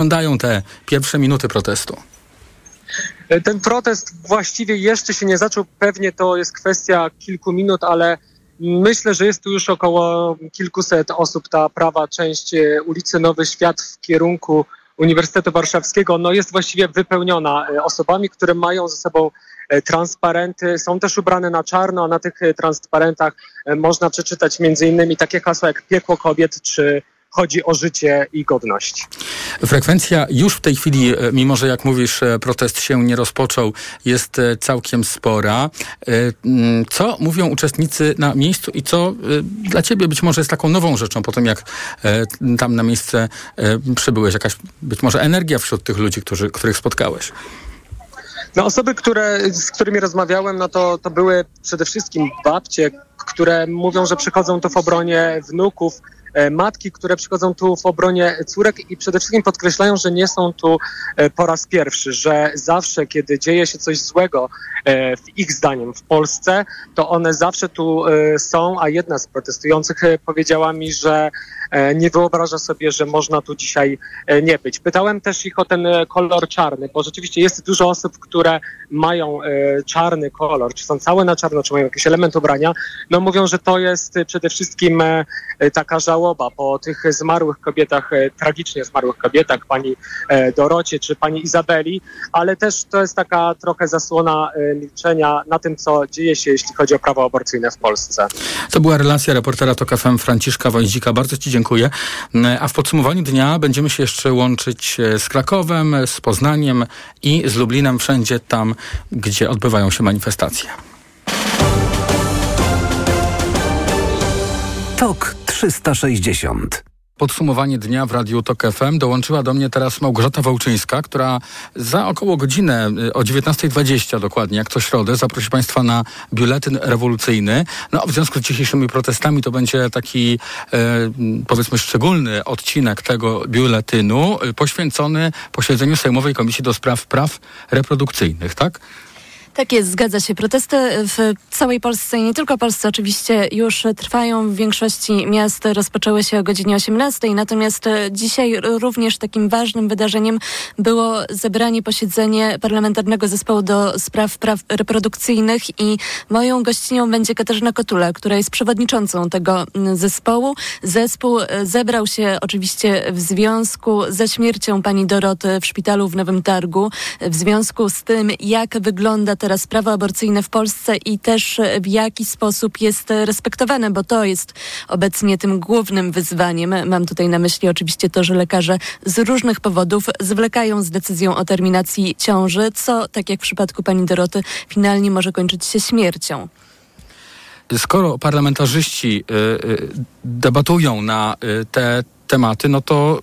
wyglądają te pierwsze minuty protestu? Ten protest właściwie jeszcze się nie zaczął. Pewnie to jest kwestia kilku minut, ale myślę, że jest tu już około kilkuset osób. Ta prawa część e, ulicy Nowy Świat w kierunku Uniwersytetu Warszawskiego no jest właściwie wypełniona e, osobami, które mają ze sobą e, transparenty, są też ubrane na czarno, a na tych transparentach można przeczytać innymi takie hasła jak piekło kobiet czy chodzi o życie i godność. Frekwencja już w tej chwili, e, mimo że jak mówisz, e, protest się nie rozpoczął, jest e, całkiem spora. Mm, co mówią uczestnicy na miejscu i co dla ciebie być może jest taką nową rzeczą po tym, jak tam na miejsce przybyłeś? Jakaś być może energia wśród tych ludzi, którzy, których spotkałeś? No osoby, które, z którymi rozmawiałem, no to, to były przede wszystkim babcie, które mówią, że przychodzą tu w obronie wnuków, matki, które przychodzą tu w obronie córek i przede wszystkim podkreślają, że nie są tu e, po raz pierwszy, że zawsze, kiedy dzieje się coś złego e, w ich zdaniem w Polsce, to one zawsze tu są, a jedna z protestujących powiedziała mi, że nie wyobraża sobie, że można tu dzisiaj nie być. Pytałem też ich o ten kolor czarny, bo rzeczywiście jest dużo osób, które mają czarny kolor, czy są całe na czarno, czy mają jakiś element ubrania. No mówią, że to jest przede wszystkim taka żałoba, po tych zmarłych kobietach, e, tragicznie zmarłych kobietach, pani e, Dorocie czy pani Izabeli, ale też to jest taka trochę zasłona e, milczenia na tym, co dzieje się, jeśli chodzi o prawo aborcyjne w Polsce. To była relacja reportera TOK FM Franciszka Woździka. Bardzo Ci dziękuję. A w podsumowaniu dnia będziemy się jeszcze łączyć z Krakowem, z Poznaniem i z Lublinem, wszędzie tam, gdzie odbywają się manifestacje. TOK 360. Podsumowanie dnia w Radiu Tok FM dołączyła do mnie teraz Małgorzata Wołczyńska, która za około godzinę, y, o 19.20 dokładnie, jak co środę, zaprosi Państwa na biuletyn rewolucyjny. No, w związku z dzisiejszymi protestami to będzie taki, e, powiedzmy, szczególny odcinek tego biuletynu y, poświęcony posiedzeniu Sejmowej Komisji do Spraw Praw Reprodukcyjnych, tak? Tak jest, zgadza się. Protesty w całej Polsce i nie tylko Polsce oczywiście już trwają. W większości miast rozpoczęły się o godzinie 18, natomiast dzisiaj również takim ważnym wydarzeniem było zebranie, posiedzenie Parlamentarnego Zespołu do Spraw Praw Reprodukcyjnych i moją gościnią będzie Katarzyna Kotula, która jest przewodniczącą tego zespołu. Zespół zebrał się oczywiście w związku ze śmiercią pani Doroty w szpitalu w Nowym Targu, w związku z tym, jak wygląda teraz prawo aborcyjne w Polsce i też w jaki sposób jest respektowane, bo to jest obecnie tym głównym wyzwaniem. Mam tutaj na myśli oczywiście to, że lekarze z różnych powodów zwlekają z decyzją o terminacji ciąży, co, tak jak w przypadku pani Doroty, finalnie może kończyć się śmiercią skoro parlamentarzyści y, debatują na te tematy, no to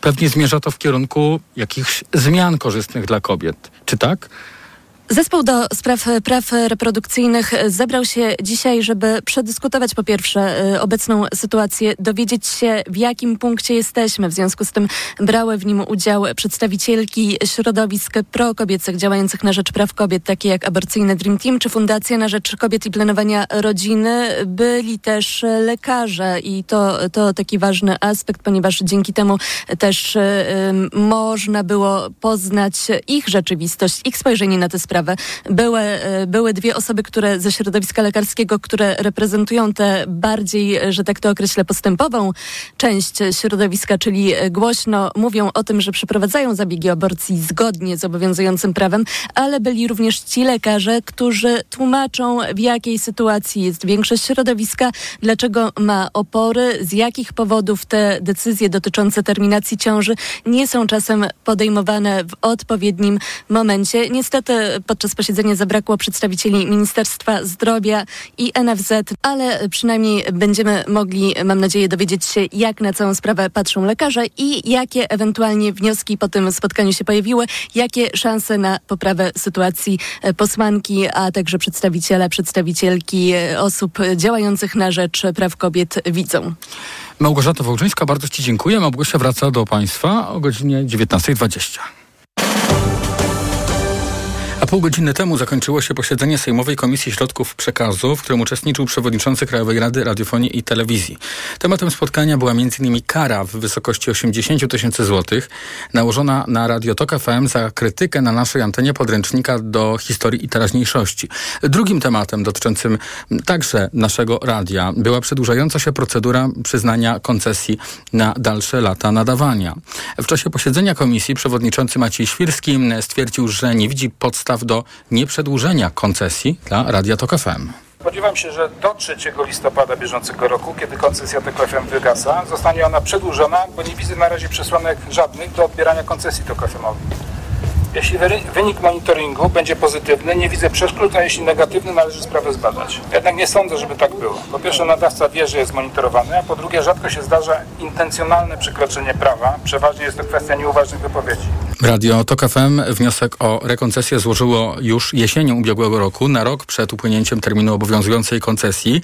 pewnie zmierza to w kierunku jakichś zmian korzystnych dla kobiet. Czy tak? Zespół do spraw praw reprodukcyjnych zebrał się dzisiaj, żeby przedyskutować po pierwsze obecną sytuację, dowiedzieć się w jakim punkcie jesteśmy. W związku z tym brały w nim udział przedstawicielki środowisk prokobiecych działających na rzecz praw kobiet, takie jak Aborcyjne Dream Team czy Fundacja na rzecz kobiet i planowania rodziny. Byli też lekarze i to, to taki ważny aspekt, ponieważ dzięki temu też można było poznać ich rzeczywistość, ich spojrzenie na tę sprawę Były, e, były dwie osoby, które ze środowiska lekarskiego, które reprezentują tę bardziej, że tak to określę, postępową część środowiska, czyli głośno mówią o tym, że przeprowadzają zabiegi aborcji zgodnie z obowiązującym prawem, ale byli również ci lekarze, którzy tłumaczą, w jakiej sytuacji jest większość środowiska, dlaczego ma opory, z jakich powodów te decyzje dotyczące terminacji ciąży nie są czasem podejmowane w odpowiednim momencie. Niestety podczas posiedzenia zabrakło przedstawicieli Ministerstwa Zdrowia i NFZ, ale przynajmniej będziemy mogli, mam nadzieję, dowiedzieć się, jak na całą sprawę patrzą lekarze i jakie ewentualnie wnioski po tym spotkaniu się pojawiły, jakie szanse na poprawę sytuacji posłanki, a także przedstawiciele, przedstawicielki osób działających na rzecz praw kobiet widzą. Małgorzata Wołczyńska, bardzo Ci dziękuję. Małgosia wraca do Państwa o godzinie 19.20. Pół godziny temu zakończyło się posiedzenie Sejmowej Komisji Środków Przekazu, w którym uczestniczył przewodniczący Krajowej Rady Radiofonii i Telewizji. Tematem spotkania była m.in. kara w wysokości 80 tysięcy złotych nałożona na Radio Tok FM za krytykę na naszej antenie podręcznika do historii i teraźniejszości. Drugim tematem dotyczącym także naszego radia była przedłużająca się procedura przyznania koncesji na dalsze lata nadawania. W czasie posiedzenia komisji przewodniczący Maciej Świrski stwierdził, że nie widzi podstaw do nieprzedłużenia koncesji dla Radia Tok FM. Spodziewam się, że do 3 listopada bieżącego roku, kiedy koncesja TOK FM wygasa, zostanie ona przedłużona, bo nie widzę na razie przesłanek żadnych do odbierania koncesji TOK FM-owi. Jeśli wynik monitoringu będzie pozytywny, nie widzę przeszkód, a jeśli negatywny, należy sprawę zbadać. Jednak nie sądzę, żeby tak było. Po pierwsze, nadawca wie, że jest monitorowany, a po drugie, rzadko się zdarza intencjonalne przekroczenie prawa. Przeważnie jest to kwestia nieuważnych wypowiedzi. Radio TOK FM wniosek o rekoncesję złożyło już jesienią ubiegłego roku, na rok przed upłynięciem terminu obowiązującej koncesji.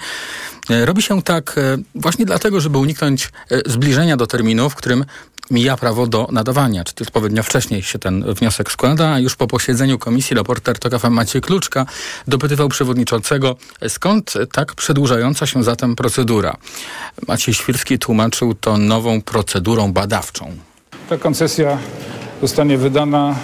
E, robi się tak e, właśnie dlatego, żeby uniknąć e, zbliżenia do terminu, w którym mija prawo do nadawania. Czy odpowiednio wcześniej się ten wniosek składa, już po posiedzeniu komisji reporter TOK FM Maciej Kluczka dopytywał przewodniczącego, skąd tak przedłużająca się zatem procedura. Maciej Świrski tłumaczył to nową procedurą badawczą. Ta koncesja zostanie wydana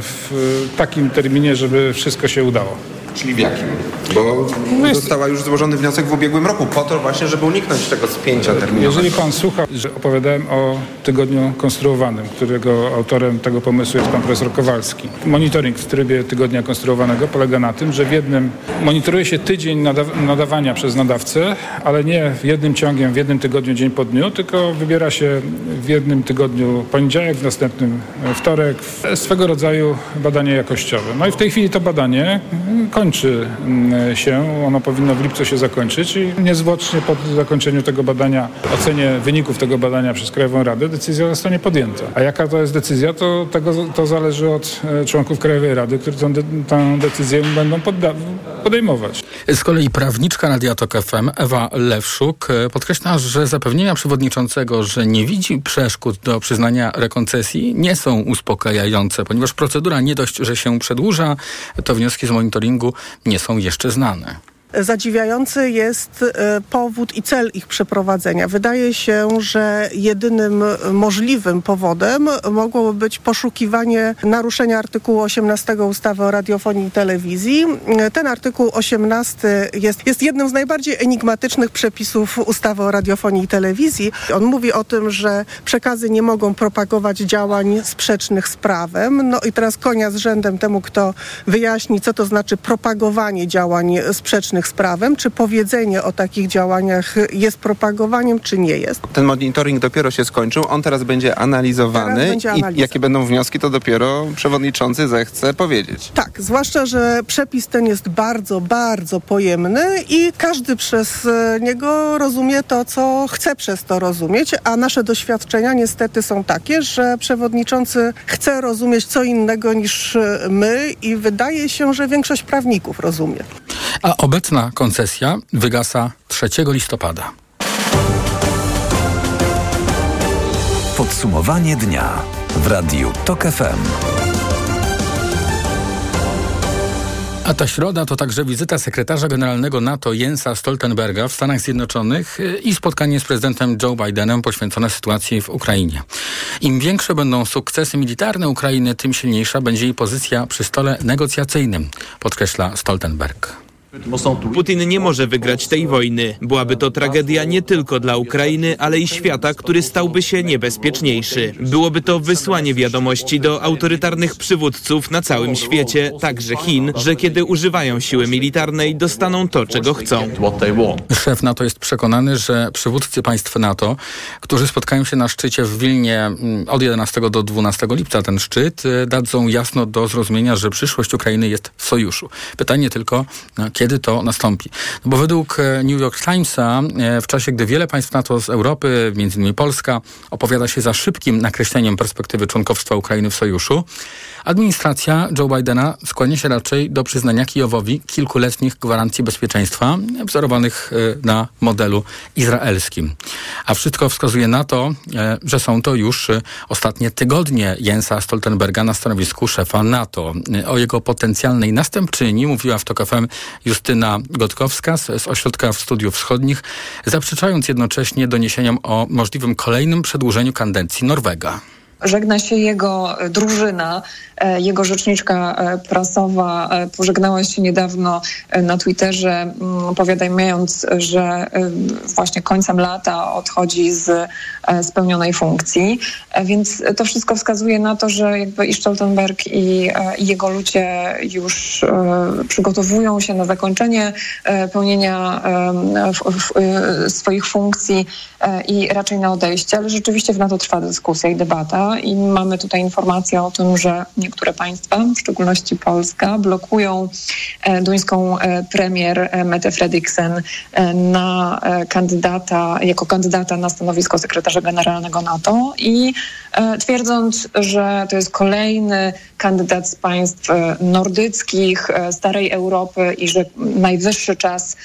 w takim terminie, żeby wszystko się udało. Czyli w jakim? Bo no została już złożony wniosek w ubiegłym roku po to właśnie, żeby uniknąć tego spięcia terminowego. Jeżeli pan słucha, że opowiadałem o tygodniu konstruowanym, którego autorem tego pomysłu jest pan profesor Kowalski. Monitoring w trybie tygodnia konstruowanego polega na tym, że w jednym monitoruje się tydzień nadaw nadawania przez nadawcę, ale nie w jednym ciągiem, w jednym tygodniu, dzień po dniu, tylko wybiera się w jednym tygodniu poniedziałek, w następnym wtorek. Swego rodzaju badanie jakościowe. No i w tej chwili to badanie kończy mm, się. Ono powinno w lipcu się zakończyć i niezwłocznie po zakończeniu tego badania, ocenie wyników tego badania przez Krajową Radę, decyzja zostanie podjęta. A jaka to jest decyzja, to, tego, to zależy od e, członków Krajowej Rady, którzy tę, tę decyzję będą podejmować. Z kolei prawniczka Radia FM Ewa Lewszuk e, podkreśla, że zapewnienia przewodniczącego, że nie widzi przeszkód do przyznania rekoncesji nie są uspokajające, ponieważ procedura nie dość, że się przedłuża, to wnioski z monitoringu nie są jeszcze znane. Zadziwiający jest e, powód i cel ich przeprowadzenia. Wydaje się, że jedynym możliwym powodem mogłoby być poszukiwanie naruszenia artykułu 18 ustawy o radiofonii i telewizji. Ten artykuł 18 jest, jest jednym z najbardziej enigmatycznych przepisów ustawy o radiofonii i telewizji. On mówi o tym, że przekazy nie mogą propagować działań sprzecznych z prawem. No i teraz konia z rzędem temu, kto wyjaśni, co to znaczy propagowanie działań sprzecznych z prawem, czy powiedzenie o takich działaniach jest propagowaniem, czy nie jest. Ten monitoring dopiero się skończył, on teraz będzie analizowany teraz będzie i jakie będą wnioski, to dopiero przewodniczący zechce powiedzieć. Tak, zwłaszcza, że przepis ten jest bardzo, bardzo pojemny i każdy przez e, niego rozumie to, co chce przez to rozumieć, a nasze doświadczenia niestety są takie, że przewodniczący chce rozumieć co innego niż e, my i wydaje się, że większość prawników rozumie. A obecna koncesja wygasa 3 listopada. Podsumowanie dnia w Radiu TOK FM. A ta środa to także wizyta sekretarza generalnego NATO Jensa Stoltenberga w Stanach Zjednoczonych y, i spotkanie z prezydentem Joe Bidenem poświęcone sytuacji w Ukrainie. Im większe będą sukcesy militarne Ukrainy, tym silniejsza będzie jej pozycja przy stole negocjacyjnym, podkreśla Stoltenberg. Putin nie może wygrać tej wojny. Byłaby to tragedia nie tylko dla Ukrainy, ale i świata, który stałby się niebezpieczniejszy. Byłoby to wysłanie wiadomości do autorytarnych przywódców na całym świecie, także Chin, że kiedy używają siły militarnej, dostaną to, czego chcą. Szef NATO jest przekonany, że przywódcy państw NATO, którzy spotkają się na szczycie w Wilnie mm, od 11 do 12 lipca, ten szczyt, y, dadzą jasno do zrozumienia, że przyszłość Ukrainy jest w sojuszu. Pytanie tylko, kiedy to nastąpi. No bo według New York Timesa w czasie, gdy wiele państw NATO z Europy, m.in. Polska, opowiada się za szybkim nakreśleniem perspektywy członkowstwa Ukrainy w sojuszu, administracja Joe Bidena skłania się raczej do przyznania Kijowowi kilkuletnich gwarancji bezpieczeństwa wzorowanych na modelu izraelskim. A wszystko wskazuje na to, że są to już ostatnie tygodnie Jensa Stoltenberga na stanowisku szefa NATO. O jego potencjalnej następczyni mówiła w TOK FM Justyna Gotkowska z, Ośrodka Studiów Wschodnich, zaprzeczając jednocześnie doniesieniom o możliwym kolejnym przedłużeniu kadencji Norwega. Żegna się jego drużyna, e, jego rzeczniczka e, prasowa e, pożegnała się niedawno na Twitterze, mm, powiadamiając, że właśnie końcem lata odchodzi z spełnionej funkcji. Więc to wszystko wskazuje na to, że jakby i Stoltenberg i, i jego ludzie już przygotowują się na zakończenie pełnienia swoich funkcji i raczej na odejście, ale rzeczywiście w NATO trwa dyskusja i debata i mamy tutaj informację o tym, że niektóre państwa, w szczególności Polska, blokują e, duńską e, premier e, Mette Fredriksen na kandydata, jako kandydata na stanowisko sekretarza generalnego NATO i twierdząc, że to jest kolejny kandydat z państw nordyckich, starej Europy i że najwyższy czas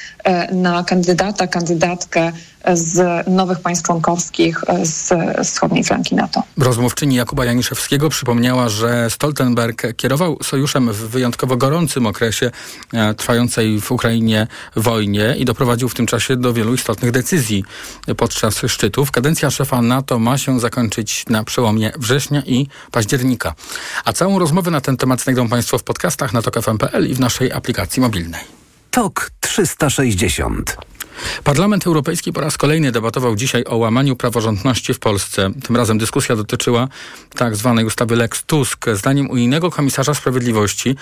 na kandydata, kandydatkę z nowych państw członkowskich z wschodniej flanki NATO. Rozmówczyni Jakuba Janiszewskiego przypomniała, że Stoltenberg kierował sojuszem w wyjątkowo gorącym okresie e, trwającej w Ukrainie wojnie i doprowadził w tym czasie do wielu istotnych decyzji podczas szczytów. Kadencja szefa NATO ma się zakończyć na przełomie września i października. A całą rozmowę na ten temat znajdą Państwo w podcastach na tok.fm.pl i w naszej aplikacji mobilnej. TOK 360 Parlament Europejski po raz kolejny debatował dzisiaj o łamaniu praworządności w Polsce. Tym razem dyskusja dotyczyła tak zwanej ustawy Lex Tusk. Zdaniem unijnego komisarza sprawiedliwości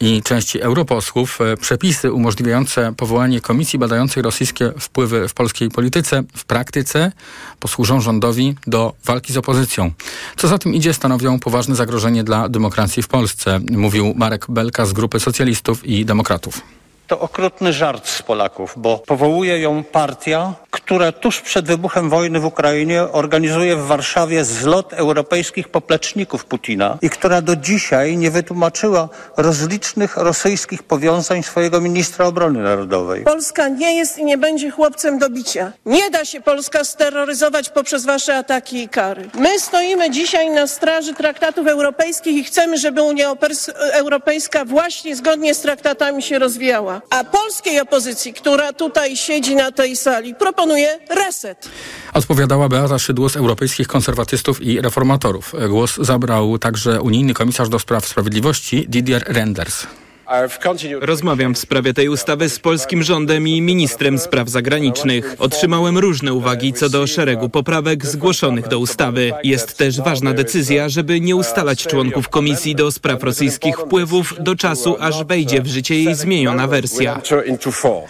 i części europosłów e, przepisy umożliwiające powołanie komisji badającej rosyjskie wpływy w polskiej polityce w praktyce posłużą rządowi do walki z opozycją. Co za tym idzie, stanowią poważne zagrożenie dla demokracji w Polsce, mówił Marek Belka z grupy socjalistów i demokratów. To okrutny żart z Polaków, bo powołuje ją partia, która tuż przed wybuchem wojny w Ukrainie organizuje w Warszawie zlot europejskich popleczników Putina i która do dzisiaj nie wytłumaczyła rozlicznych rosyjskich powiązań swojego ministra obrony narodowej. Polska nie jest i nie będzie chłopcem do bicia. Nie da się Polska steroryzować poprzez wasze ataki i kary. My stoimy dzisiaj na straży traktatów europejskich i chcemy, żeby Unia Europejska właśnie zgodnie z traktatami się rozwijała. A polskiej opozycji, która tutaj siedzi na tej sali, proponuje reset. Odpowiadała Beata Szydło z Europejskich Konserwatystów i Reformatorów. Głos zabrał także unijny komisarz do spraw sprawiedliwości Didier Renders. Rozmawiam w sprawie tej ustawy z polskim rządem i ministrem spraw zagranicznych. Otrzymałem różne uwagi co do szeregu poprawek zgłoszonych do ustawy. Jest też ważna decyzja, żeby nie ustalać członków Komisji do Spraw Rosyjskich Wpływów do czasu, aż wejdzie w życie jej zmieniona wersja.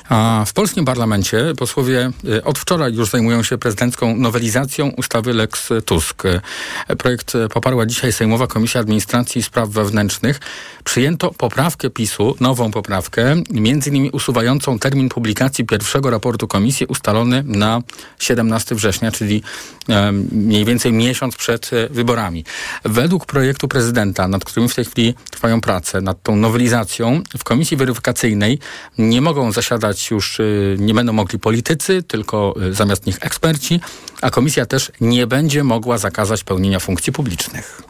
A w polskim parlamencie posłowie y, od wczoraj już zajmują się prezydencką nowelizacją ustawy Lex Tusk. Projekt poparła dzisiaj Sejmowa Komisja Administracji i Spraw Wewnętrznych. Przyjęto poprawkę PiS PiSu nową poprawkę, między innymi usuwającą termin publikacji pierwszego raportu komisji ustalony na 17 września, czyli mniej więcej miesiąc przed e, wyborami. Według projektu prezydenta, nad którym w tej chwili trwają prace, nad tą nowelizacją, w komisji weryfikacyjnej nie mogą zasiadać już, e, nie będą mogli politycy, tylko e, zamiast nich eksperci, a komisja też nie będzie mogła zakazać pełnienia funkcji publicznych.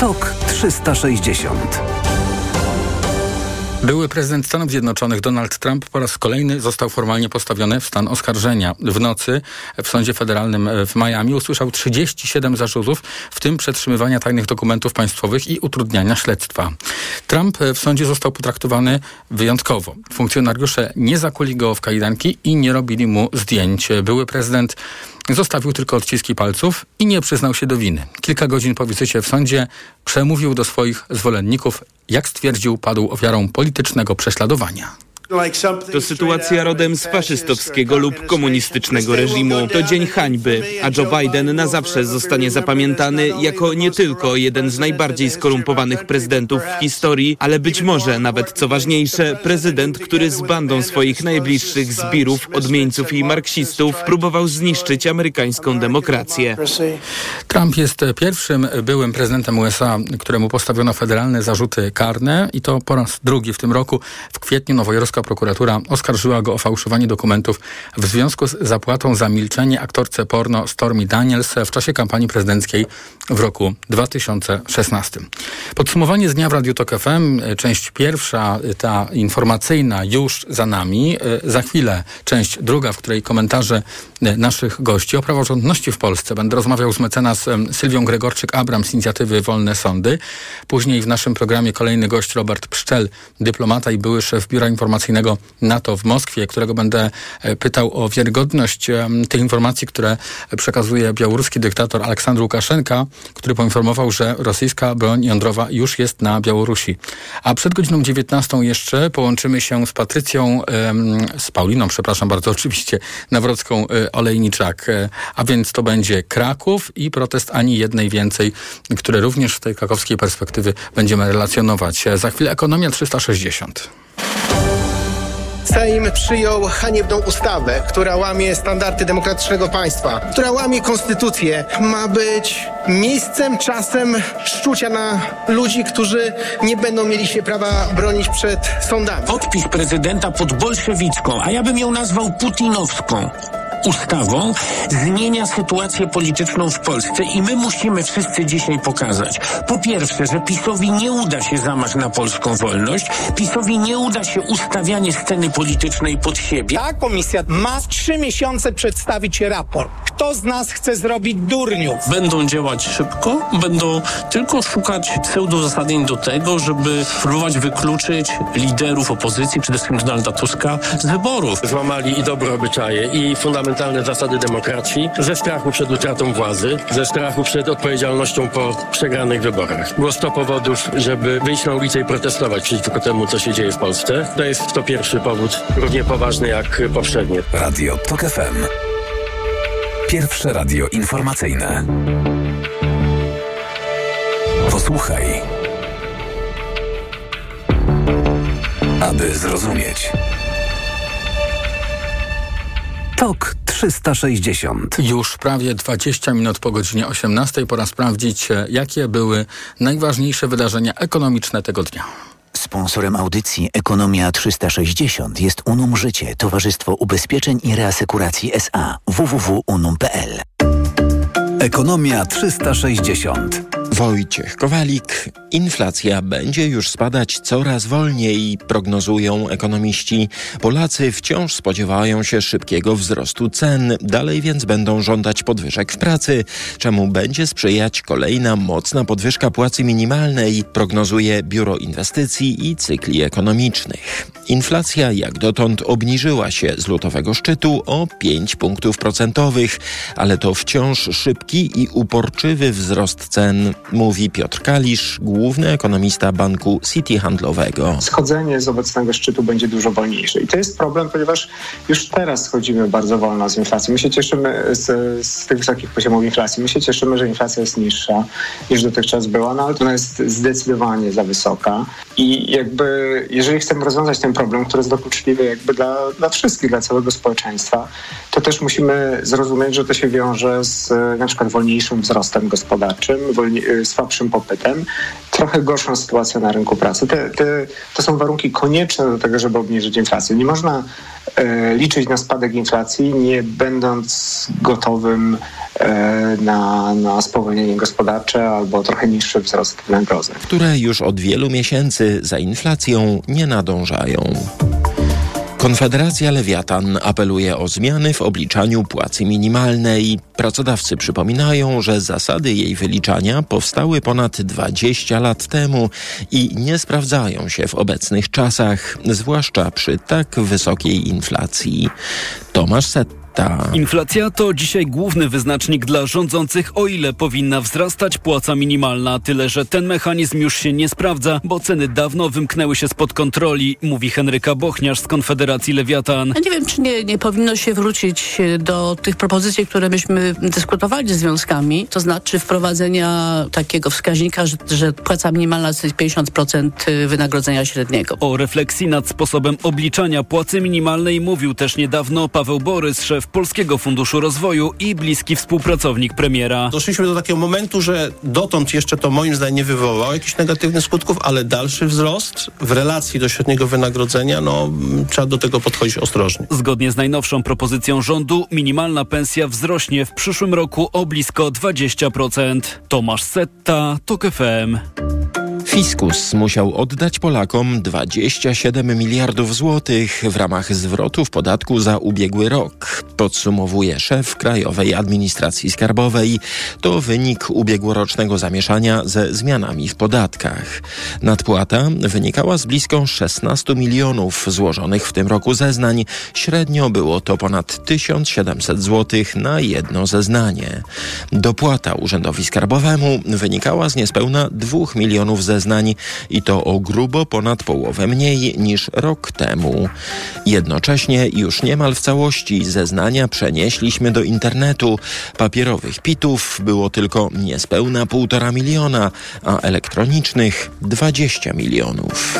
TOK 360. Były prezydent Stanów Zjednoczonych Donald Trump po raz kolejny został formalnie postawiony w stan oskarżenia. W nocy w sądzie federalnym w Miami usłyszał 37 zarzutów, w tym przetrzymywania tajnych dokumentów państwowych i utrudniania śledztwa. Trump w sądzie został potraktowany wyjątkowo. Funkcjonariusze nie zakuli go w kajdanki i nie robili mu zdjęć. Były prezydent Zostawił tylko odciski palców i nie przyznał się do winy. Kilka godzin po wizycie w sądzie przemówił do swoich zwolenników, jak stwierdził, padł ofiarą politycznego prześladowania. To sytuacja rodem z faszystowskiego lub komunistycznego reżimu. To dzień hańby, a Joe Biden na zawsze zostanie zapamiętany jako nie tylko jeden z najbardziej skorumpowanych prezydentów w historii, ale być może nawet co ważniejsze, prezydent, który z bandą swoich najbliższych zbirów, odmieńców i marksistów próbował zniszczyć amerykańską demokrację. Trump jest pierwszym byłym prezydentem USA, któremu postawiono federalne zarzuty karne i to po raz drugi w tym roku. W kwietniu nowojorska prokuratura oskarżyła go o fałszowanie dokumentów w związku z zapłatą za milczenie aktorce porno Stormy Daniels w czasie kampanii prezydenckiej w roku 2016. Podsumowanie z dnia w Radiu Tok FM. Część pierwsza, ta informacyjna już za nami. Za chwilę część druga, w której komentarze naszych gości o praworządności w Polsce. Będę rozmawiał z mecenasem Sylwią Gregorczyk-Abram z inicjatywy Wolne Sądy. Później w naszym programie kolejny gość Robert Pszczel, dyplomata i były szef Biura Informacyjnego NATO w Moskwie, którego będę e, pytał o wiarygodność tych informacji, które przekazuje białoruski dyktator Aleksandr Łukaszenka, który poinformował, że rosyjska broń jądrowa już jest na Białorusi. A przed godziną 19 jeszcze połączymy się z Patrycją, z Pauliną, przepraszam bardzo, oczywiście, Nawrocką e, Olejniczak. E, a więc to będzie Kraków i protest ani jednej więcej, które również w tej krakowskiej perspektywy będziemy relacjonować. Za chwilę ekonomia 360. Sejm przyjął haniebną ustawę, która łamie standardy demokratycznego państwa, która łamie konstytucję. Ma być miejscem, czasem szczucia na ludzi, którzy nie będą mieli się prawa bronić przed sądami. Podpis prezydenta pod bolszewicką, a ja bym ją nazwał putinowską ustawą zmienia sytuację polityczną w Polsce i my musimy wszyscy dzisiaj pokazać, po pierwsze, że PiSowi nie uda się zamach na polską wolność, PiSowi nie uda się ustawianie sceny politycznej pod siebie. Ta komisja ma trzy miesiące przedstawić raport. Kto z nas chce zrobić durniów? Będą działać szybko, będą tylko szukać pseudozasadnień do tego, żeby próbować wykluczyć liderów opozycji, przede wszystkim Donalda Tuska, z wyborów. Złamali i dobre obyczaje, i fundamentalne zasady demokracji, ze strachu przed utratą władzy, ze strachu przed odpowiedzialnością po przegranych wyborach. Było 100 powodów, żeby wyjść na ulicę i protestować przeciwko temu, co się dzieje w Polsce. To jest to pierwszy powód, równie poważny jak poprzednie. Radio TOK FM. Pierwsze radio informacyjne. Posłuchaj. Aby zrozumieć. TOK 360. Już prawie 20 minut po godzinie 18 pora sprawdzić, jakie były najważniejsze wydarzenia ekonomiczne tego dnia. Sponsorem audycji Ekonomia 360 jest Unum Życie, Towarzystwo Ubezpieczeń i Reasekuracji SA www.unum.pl. Ekonomia 360. Wojciech Kowalik. Inflacja będzie już spadać coraz wolniej, prognozują ekonomiści. Polacy wciąż spodziewają się szybkiego wzrostu cen, dalej więc będą żądać podwyżek w pracy, czemu będzie sprzyjać kolejna mocna podwyżka płacy minimalnej, prognozuje Biuro Inwestycji i Cykli Ekonomicznych. Inflacja jak dotąd obniżyła się z lutowego szczytu o 5 punktów procentowych, ale to wciąż szybki i uporczywy wzrost cen mówi Piotr Kalisz, główny ekonomista banku City Handlowego. Schodzenie z obecnego szczytu będzie dużo wolniejsze i to jest problem, ponieważ już teraz schodzimy bardzo wolno z inflacji. My się cieszymy z, z tych wysokich poziomów inflacji. My się cieszymy, że inflacja jest niższa niż dotychczas była, no ale ona jest zdecydowanie za wysoka i jakby jeżeli chcemy rozwiązać ten problem, który jest dokuczliwy jakby dla, dla wszystkich, dla całego społeczeństwa, to też musimy zrozumieć, że to się wiąże z na przykład wolniejszym wzrostem gospodarczym, wolni- słabszym popytem, trochę gorszą sytuacją na rynku pracy. Te, te, to są warunki konieczne do tego, żeby obniżyć inflację. Nie można e, liczyć na spadek inflacji, nie będąc gotowym e, na, na spowolnienie gospodarcze albo trochę niższy wzrost wynagrodzeń. Które już od wielu miesięcy za inflacją nie nadążają. Konfederacja Lewiatan apeluje o zmiany w obliczaniu płacy minimalnej. Pracodawcy przypominają, że zasady jej wyliczania powstały ponad 20 lat temu i nie sprawdzają się w obecnych czasach, zwłaszcza przy tak wysokiej inflacji. Tomasz Set Setta. Inflacja to dzisiaj główny wyznacznik dla rządzących, o ile powinna wzrastać płaca minimalna. Tyle, że ten mechanizm już się nie sprawdza, bo ceny dawno wymknęły się spod kontroli, mówi Henryka Bochniarz z Konfederacji Lewiatan. Ja nie wiem, czy nie, nie powinno się wrócić do tych propozycji, które myśmy dyskutowali z związkami, to znaczy wprowadzenia takiego wskaźnika, że, że płaca minimalna to jest 50% wynagrodzenia średniego. O refleksji nad sposobem obliczania płacy minimalnej mówił też niedawno Paweł Borys, szef Polskiego Funduszu Rozwoju i bliski współpracownik premiera. Doszliśmy do takiego momentu, że dotąd jeszcze to moim zdaniem nie wywołało jakichś negatywnych skutków, ale dalszy wzrost w relacji do średniego wynagrodzenia, no trzeba do tego podchodzić ostrożnie. Zgodnie z najnowszą propozycją rządu minimalna pensja wzrośnie w przyszłym roku o blisko 20%. Tomasz Setta, TOK FM. Fiskus musiał oddać Polakom 27 miliardów złotych w ramach zwrotów podatku za ubiegły rok, podsumowuje szef Krajowej Administracji Skarbowej. To wynik ubiegłorocznego zamieszania ze zmianami w podatkach. Nadpłata wynikała z blisko 16 milionów złożonych w tym roku zeznań. Średnio było to ponad 1700 złotych na jedno zeznanie. Dopłata Urzędowi Skarbowemu wynikała z niespełna 2 milionów zeznań zeznań i to o grubo ponad połowę mniej niż rok temu. Jednocześnie już niemal w całości zeznania przenieśliśmy do internetu. Papierowych pitów było tylko niespełna półtora miliona, a elektronicznych 20 milionów.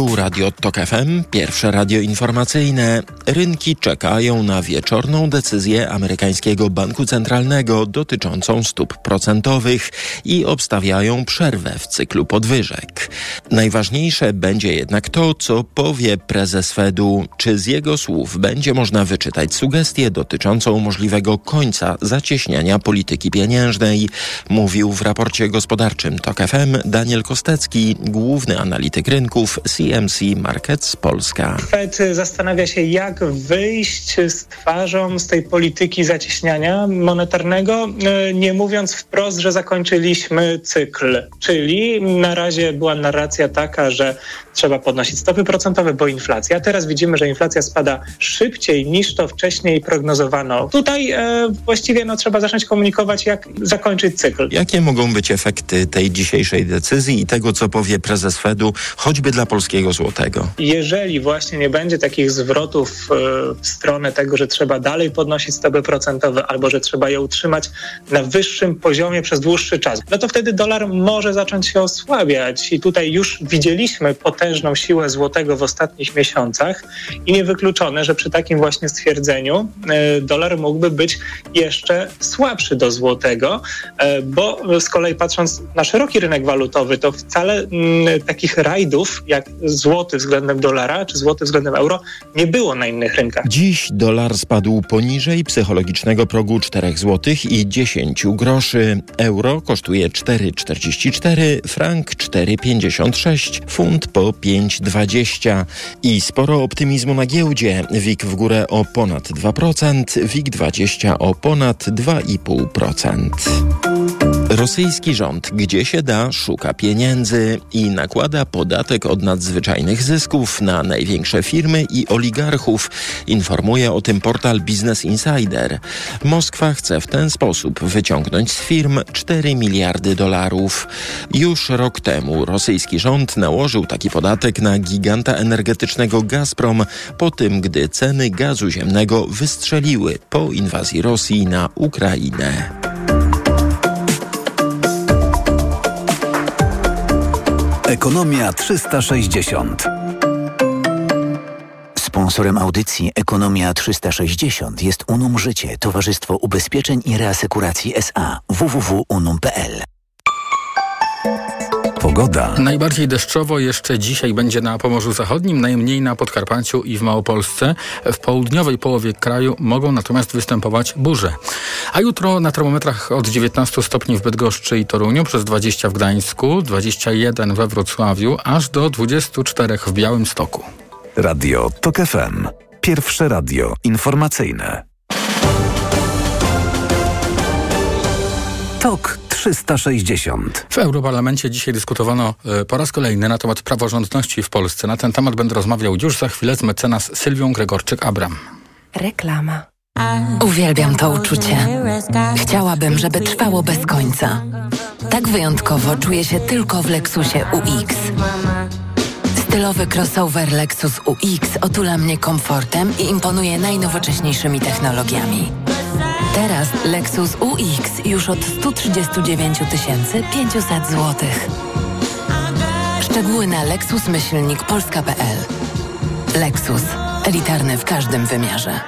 Tu Radio Tok FM, pierwsze radio informacyjne. Rynki czekają na wieczorną decyzję amerykańskiego banku centralnego dotyczącą stóp procentowych i obstawiają przerwę w cyklu podwyżek. Najważniejsze będzie jednak to, co powie prezes Fedu. Czy z jego słów będzie można wyczytać sugestię dotyczącą możliwego końca zacieśniania polityki pieniężnej, mówił w raporcie gospodarczym Tok FM Daniel Kostecki, główny analityk rynków CMC Markets Polska. Fed zastanawia się, jak wyjść z twarzą z tej polityki zacieśniania monetarnego, e, nie mówiąc wprost, że zakończyliśmy cykl. Czyli na razie była narracja taka, że trzeba podnosić stopy procentowe, bo inflacja. Teraz widzimy, że inflacja spada szybciej niż to wcześniej prognozowano. Tutaj e, właściwie no, trzeba zacząć komunikować, jak zakończyć cykl. Jakie mogą być efekty tej dzisiejszej decyzji i tego, co powie prezes Fedu, choćby dla polskiego złotego? Jeżeli właśnie nie będzie takich zwrotów e, w stronę tego, że trzeba dalej podnosić stopy procentowe albo że trzeba je utrzymać na wyższym poziomie przez dłuższy czas, no to wtedy dolar może zacząć się osłabiać i tutaj już widzieliśmy potężną siłę złotego w ostatnich miesiącach i niewykluczone, że przy takim właśnie stwierdzeniu e, dolar mógłby być jeszcze słabszy do złotego, e, bo z kolei patrząc na szeroki rynek walutowy, to wcale mm, takich rajdów jak złoty względem dolara czy złoty względem euro nie było na innych rynkach. Dziś dolar spadł poniżej psychologicznego progu 4 zł i 10 groszy. Euro kosztuje 4,44, frank 4,56, funt po 5,20 i sporo optymizmu na giełdzie. WIG w górę o ponad 2%, WIG 20 o ponad 2,5%. Rosyjski rząd, gdzie się da, szuka pieniędzy i nakłada podatek od nadzwyczajnych zysków na największe firmy i oligarchów, informuje o tym portal Business Insider. Moskwa chce w ten sposób wyciągnąć z firm 4 miliardy dolarów. Już rok temu rosyjski rząd nałożył taki podatek na giganta energetycznego Gazprom po tym, gdy ceny gazu ziemnego wystrzeliły po inwazji Rosji na Ukrainę. Ekonomia 360. Sponsorem audycji Ekonomia 360 jest Unum Życie, Towarzystwo Ubezpieczeń i Reasekuracji SA www.unum.pl. Pogoda. Najbardziej deszczowo jeszcze dzisiaj będzie na Pomorzu Zachodnim, najmniej na Podkarpaciu i w Małopolsce. W południowej połowie kraju mogą natomiast występować burze. A jutro na termometrach od 19 stopni w Bydgoszczy i Toruniu, przez 20 w Gdańsku, 21 we Wrocławiu, aż do 24 w Białymstoku. Radio TOK FM. Pierwsze radio informacyjne. TOK 360. W Europarlamencie dzisiaj dyskutowano e, po raz kolejny na temat praworządności w Polsce. Na ten temat będę rozmawiał już za chwilę z mecenas Sylwią Gregorczyk-Abram. Reklama. Uwielbiam to uczucie. Chciałabym, żeby trwało bez końca. Tak wyjątkowo czuję się tylko w Lexusie UX. Stylowy crossover Lexus UX otula mnie komfortem i imponuje najnowocześniejszymi technologiami. Teraz Lexus UX już od 139 500 zł. Szczegóły na lexusmyślnikpolska.pl Lexus. Elitarny w każdym wymiarze.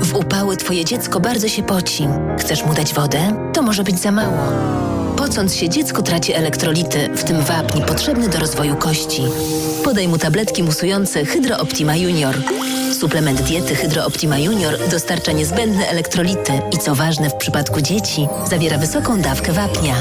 W upały twoje dziecko bardzo się poci. Chcesz mu dać wodę? To może być za mało. Pocąc się, dziecko traci elektrolity, w tym wapń potrzebny do rozwoju kości. Podaj mu tabletki musujące Hydro Optima Junior. Suplement diety Hydro Optima Junior dostarcza niezbędne elektrolity i co ważne w przypadku dzieci, zawiera wysoką dawkę wapnia.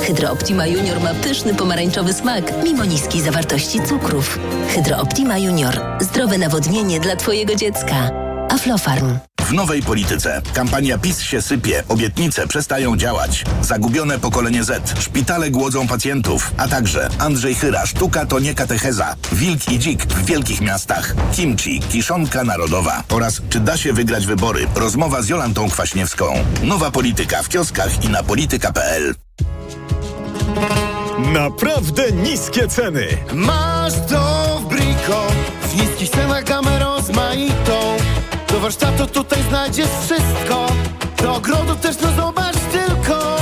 Hydro Optima Junior ma pyszny pomarańczowy smak, mimo niskiej zawartości cukrów. Hydro Optima Junior. Zdrowe nawodnienie dla twojego dziecka. Aflofarm. W nowej polityce. Kampania PiS się sypie, obietnice przestają działać. Zagubione pokolenie Z, szpitale głodzą pacjentów, a także Andrzej Chyra, sztuka to nie katecheza, wilk i dzik w wielkich miastach, kimchi, kiszonka narodowa oraz czy da się wygrać wybory, rozmowa z Jolantą Kwaśniewską. Nowa polityka w kioskach i na polityka.pl. Naprawdę niskie ceny. Masz to w Brico. W niskich cenach gamę rozmaitą. Warsztatu tutaj znajdziesz wszystko. Do ogrodu też no zobacz tylko.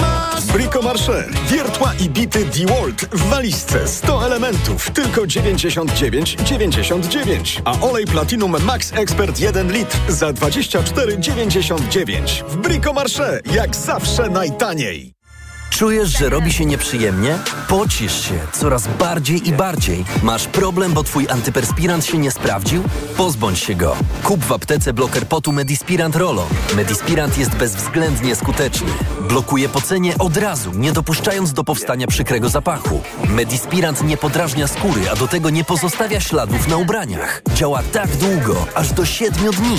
Masz Brico Marché. Wiertła i bity DeWalt w walizce. 100 elementów. Tylko 99,99. A olej Platinum Max Expert 1 litr za 24,99. W Brico Marché. Jak zawsze najtaniej. Czujesz, że robi się nieprzyjemnie? Pocisz się coraz bardziej i bardziej. Masz problem, bo twój antyperspirant się nie sprawdził? Pozbądź się go. Kup w aptece bloker potu Medispirant Rolo. Medispirant jest bezwzględnie skuteczny. Blokuje pocenie od razu, nie dopuszczając do powstania przykrego zapachu. Medispirant nie podrażnia skóry, a do tego nie pozostawia śladów na ubraniach. Działa tak długo, aż do 7 dni.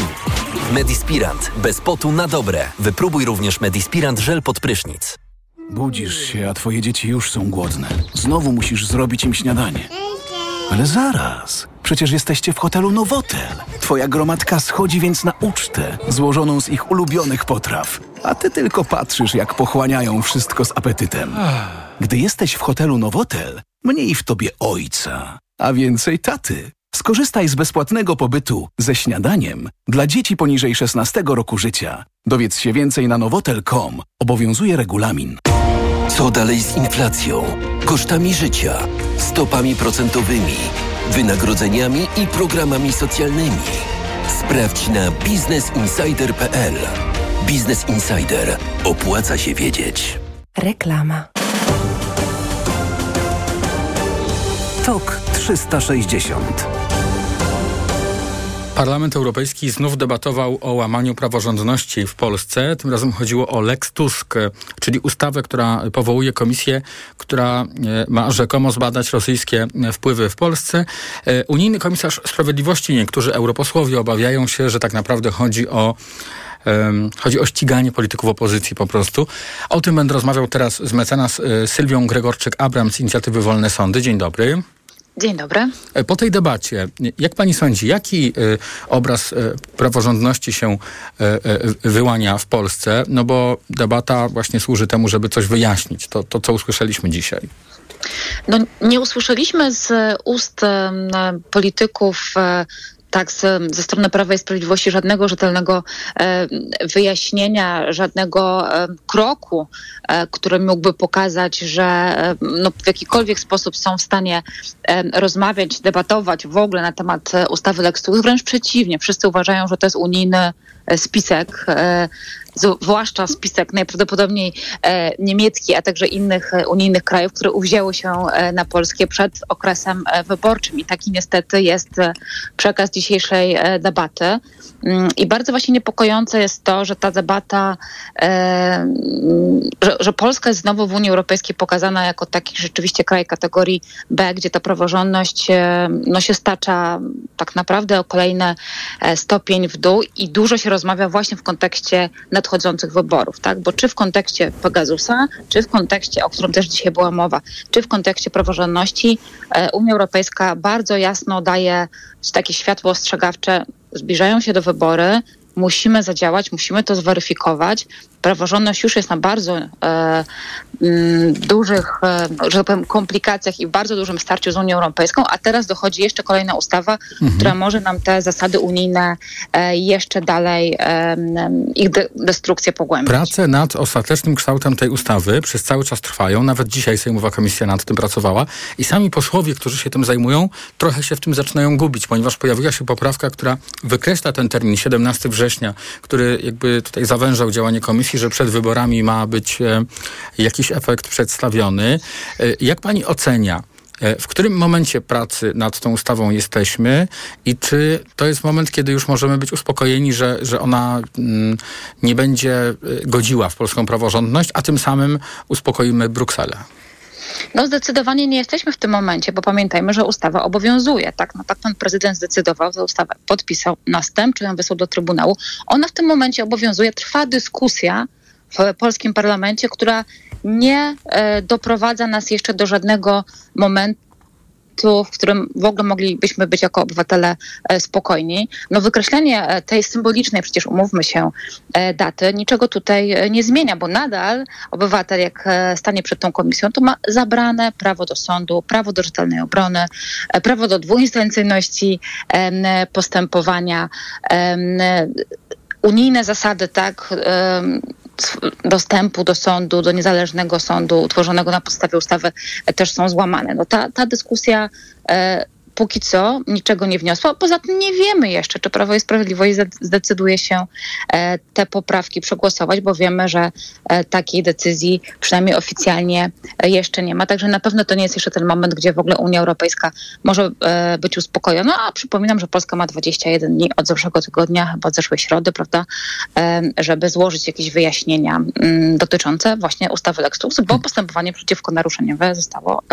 Medispirant. Bez potu na dobre. Wypróbuj również Medispirant żel pod prysznic. Budzisz się, a twoje dzieci już są głodne. Znowu musisz zrobić im śniadanie. Ale zaraz. Przecież jesteście w hotelu Nowotel. Twoja gromadka schodzi więc na ucztę, złożoną z ich ulubionych potraw. A ty tylko patrzysz, jak pochłaniają wszystko z apetytem. Gdy jesteś w hotelu Nowotel, mniej w tobie ojca, a więcej taty. Skorzystaj z bezpłatnego pobytu ze śniadaniem dla dzieci poniżej 16 roku życia. Dowiedz się więcej na nowotel.com. Obowiązuje regulamin. Co dalej z inflacją, kosztami życia, stopami procentowymi, wynagrodzeniami i programami socjalnymi? Sprawdź na biznesinsider.pl. Biznes Insider. Opłaca się wiedzieć. Reklama. TOK 360 Parlament Europejski znów debatował o łamaniu praworządności w Polsce. Tym razem chodziło o Lex Tusk, czyli ustawę, która powołuje komisję, która e, ma rzekomo zbadać rosyjskie wpływy w Polsce. E, unijny komisarz sprawiedliwości, niektórzy europosłowie obawiają się, że tak naprawdę chodzi o Chodzi o ściganie polityków opozycji po prostu. O tym będę rozmawiał teraz z mecenas e, Sylwią Gregorczyk-Abram z inicjatywy Wolne Sądy. Dzień dobry. Dzień dobry. Po tej debacie, jak pani sądzi, jaki y, obraz y, praworządności się wyłania w Polsce? No bo debata właśnie służy temu, żeby coś wyjaśnić. To, to co usłyszeliśmy dzisiaj. No, nie usłyszeliśmy z ust polityków tak, z, ze strony Prawa i Sprawiedliwości żadnego rzetelnego e, wyjaśnienia, żadnego e, kroku, e, który mógłby pokazać, że e, no, w jakikolwiek sposób są w stanie e, rozmawiać, debatować w ogóle na temat e, ustawy Lex. Wręcz przeciwnie, wszyscy uważają, że to jest unijny spisek, zwłaszcza spisek najprawdopodobniej niemiecki, a także innych unijnych krajów, które uwzięły się na polskie przed okresem wyborczym. I taki niestety jest przekaz dzisiejszej debaty. Mm, I bardzo właśnie niepokojące jest to, że ta debata, że, że Polska jest znowu w Unii Europejskiej pokazana jako taki rzeczywiście kraj kategorii B, gdzie ta praworządność no, się stacza tak naprawdę o kolejny stopień w dół i dużo się rozmawia właśnie w kontekście nadchodzących wyborów, tak? Bo czy w kontekście Pegasusa, czy w kontekście, o którym też dzisiaj była mowa, czy w kontekście praworządności, e, Unia Europejska bardzo jasno daje takie światło ostrzegawcze, zbliżają się do wybory, musimy zadziałać, musimy to zweryfikować. Praworządność już jest na bardzo e, m, mm, dużych, e, że tak powiem, komplikacjach i bardzo dużym starciu z Unią Europejską, a teraz dochodzi jeszcze kolejna ustawa, mhm. która może nam te zasady unijne e, jeszcze dalej e, ich de destrukcję pogłębić. Prace nad ostatecznym kształtem tej ustawy przez cały czas trwają. Nawet dzisiaj Sejmowa Komisja nad tym pracowała i sami posłowie, którzy się tym zajmują, trochę się w tym zaczynają gubić, ponieważ pojawiła się poprawka, która wykreśla ten termin 17 września, który jakby tutaj zawężał działanie komisji, że przed wyborami ma być e, jakiś efekt przedstawiony. E, jak pani ocenia? E, w którym momencie pracy nad tą ustawą jesteśmy i czy to jest moment, kiedy już możemy być uspokojeni, że, że ona mm, nie będzie godziła w polską praworządność, a tym samym uspokoimy Brukselę? No zdecydowanie nie jesteśmy w tym momencie, bo pamiętajmy, że ustawa obowiązuje. Tak, no, tak pan prezydent zdecydował, tę ustawę podpisał, następnie ją wysłał do Trybunału. Ona w tym momencie obowiązuje, trwa dyskusja w polskim parlamencie, która nie e, doprowadza nas jeszcze do żadnego momentu, w którym w ogóle moglibyśmy być jako obywatele e, spokojni. No wykreślenie e, tej symbolicznej, przecież umówmy się, e, daty niczego tutaj nie zmienia, bo nadal obywatel, jak stanie przed tą komisją, to ma zabrane prawo do sądu, prawo do rzetelnej obrony, prawo do dwuinstancyjności postępowania, unijne zasady, tak, dostępu do sądu, do niezależnego sądu utworzonego na podstawie ustawy też są złamane. No ta, ta dyskusja e, póki co niczego nie wniosła. Poza tym nie wiemy jeszcze, czy Prawo i Sprawiedliwość zdecyduje się e, te poprawki przegłosować, bo wiemy, że e, takiej decyzji przynajmniej oficjalnie e, jeszcze nie ma. Także na pewno to nie jest jeszcze ten moment, gdzie w ogóle Unia Europejska może być uspokojona. A przypominam, że Polska ma 21 dni od zeszłego tygodnia, chyba od zeszłej środy, prawda, żeby złożyć jakieś wyjaśnienia mm, dotyczące właśnie ustawy Lex Lux, bo postępowanie przeciwko naruszeniowe zostało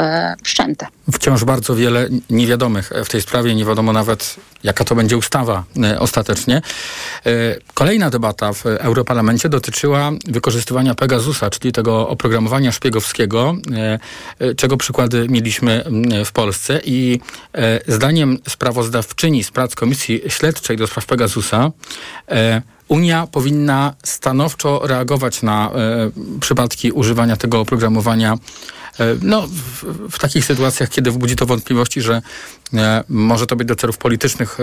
wszczęte. Wciąż bardzo wiele nie wiadomo w tej sprawie. Nie wiadomo nawet, jaka to będzie ustawa e, ostatecznie. E, kolejna debata w Europarlamencie dotyczyła wykorzystywania Pegasusa, czyli tego oprogramowania szpiegowskiego, e, czego przykłady mieliśmy w Polsce. I zdaniem sprawozdawczyni z prac Komisji Śledczej do spraw Pegasusa, Unia powinna stanowczo reagować na przypadki używania tego oprogramowania E, no, w, w, takich sytuacjach, kiedy wbudzi to wątpliwości, że e, może to być do celów politycznych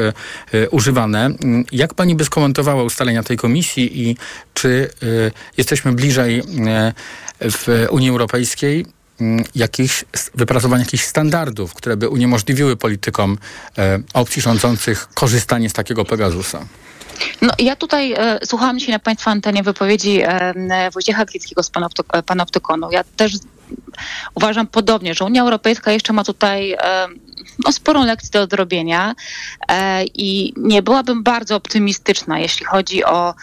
e, używane. Mm, jak pani by skomentowała ustalenia tej komisji i czy jesteśmy bliżej w Unii Europejskiej mm, jakichś, wypracowania jakichś standardów, które by uniemożliwiły politykom opcji rządzących korzystanie z takiego Pegasusa? No, ja tutaj e, słuchałam się na Państwa antenie wypowiedzi e, Wojciecha Klickiego z Panoptykonu. Ja też uważam podobnie, że Unia Europejska jeszcze ma tutaj e, no, sporą lekcję do odrobienia e, i nie byłabym bardzo optymistyczna, jeśli chodzi o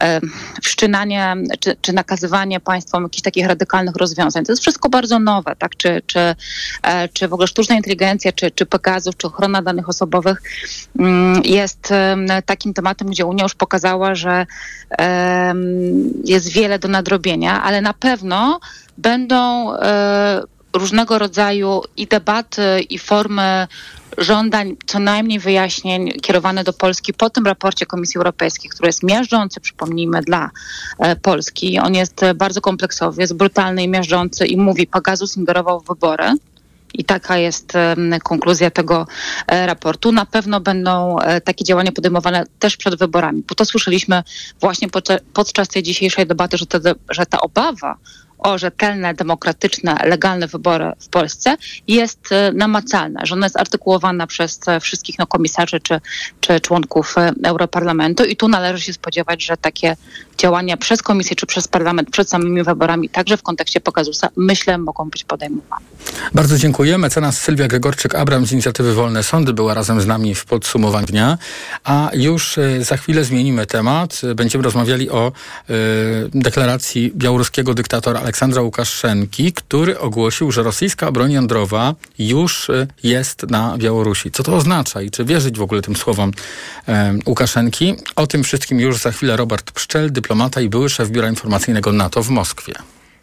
e, wszczynanie czy, czy nakazywanie państwom jakichś takich radykalnych rozwiązań. To jest wszystko bardzo nowe, tak? Czy, czy, e, czy w ogóle sztuczna inteligencja, czy, czy Pegazów, czy ochrona danych osobowych mm, jest takim tematem, gdzie Unia już pokazała, że jest wiele do nadrobienia, ale na pewno będą e, różnego rodzaju i debaty, i formy żądań, co najmniej wyjaśnień kierowane do Polski po tym raporcie Komisji Europejskiej, który jest miażdżący, przypomnijmy, dla e, Polski. On jest bardzo kompleksowy, jest brutalny i miażdżący i mówi, Pegasus ingerował w wybory. I taka jest konkluzja tego e, raportu. Na pewno będą takie działania podejmowane też przed wyborami, bo to słyszeliśmy właśnie podczas tej dzisiejszej debaty, że, te, że ta obawa o rzetelne, demokratyczne, legalne wybory w Polsce jest e, namacalna, że ona jest artykułowana przez e, wszystkich no, komisarzy czy, czy członków e, Europarlamentu i tu należy się spodziewać, że takie działania przez komisję czy przez parlament przed samymi wyborami, także w kontekście Pokazusa, myślę, mogą być podejmowane. Bardzo dziękuję. Mecenas Sylwia Gregorczyk-Abram z inicjatywy Wolne Sądy była razem z nami w podsumowaniu dnia, a już za chwilę zmienimy temat. Będziemy rozmawiali o y, deklaracji białoruskiego dyktatora Aleksandra Łukaszenki, który ogłosił, że rosyjska broń jądrowa już y, jest na Białorusi. Co to oznacza i czy wierzyć w ogóle tym słowom e, Łukaszenki? O tym wszystkim już za chwilę Robert Pszczel, dyplomata i były szef Biura Informacyjnego NATO w Moskwie.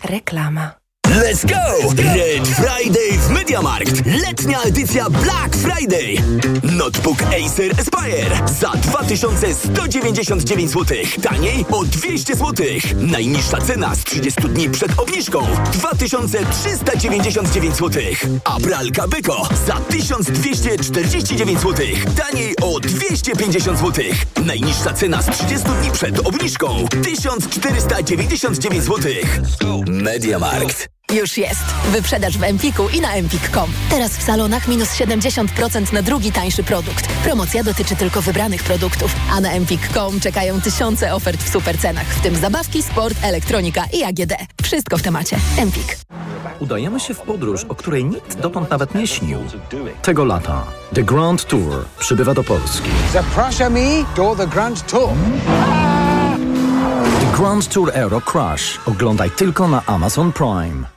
Reklama. Let's go! Red Friday w Mediamarkt. Letnia edycja Black Friday. Notebook Acer Aspire za 2199 zł. Taniej o 200 zł. Najniższa cena z 30 dni przed obniżką 2399 zł. A pralka Beko za 1249 zł. Taniej o 250 zł. Najniższa cena z 30 dni przed obniżką 1499 zł. Mediamarkt. Już jest. Wyprzedaż w Empiku i na empik.com. Teraz w salonach minus 70% na drugi tańszy produkt. Promocja dotyczy tylko wybranych produktów, a na empik.com czekają tysiące ofert w supercenach, w tym zabawki, sport, elektronika i AGD. Wszystko w temacie. Empik. Udajemy się w podróż, o której nikt dotąd nawet nie śnił. Tego lata The Grand Tour przybywa do Polski. Zapraszamy do The Grand Tour. The Grand Tour Euro Crash. Oglądaj tylko na Amazon Prime.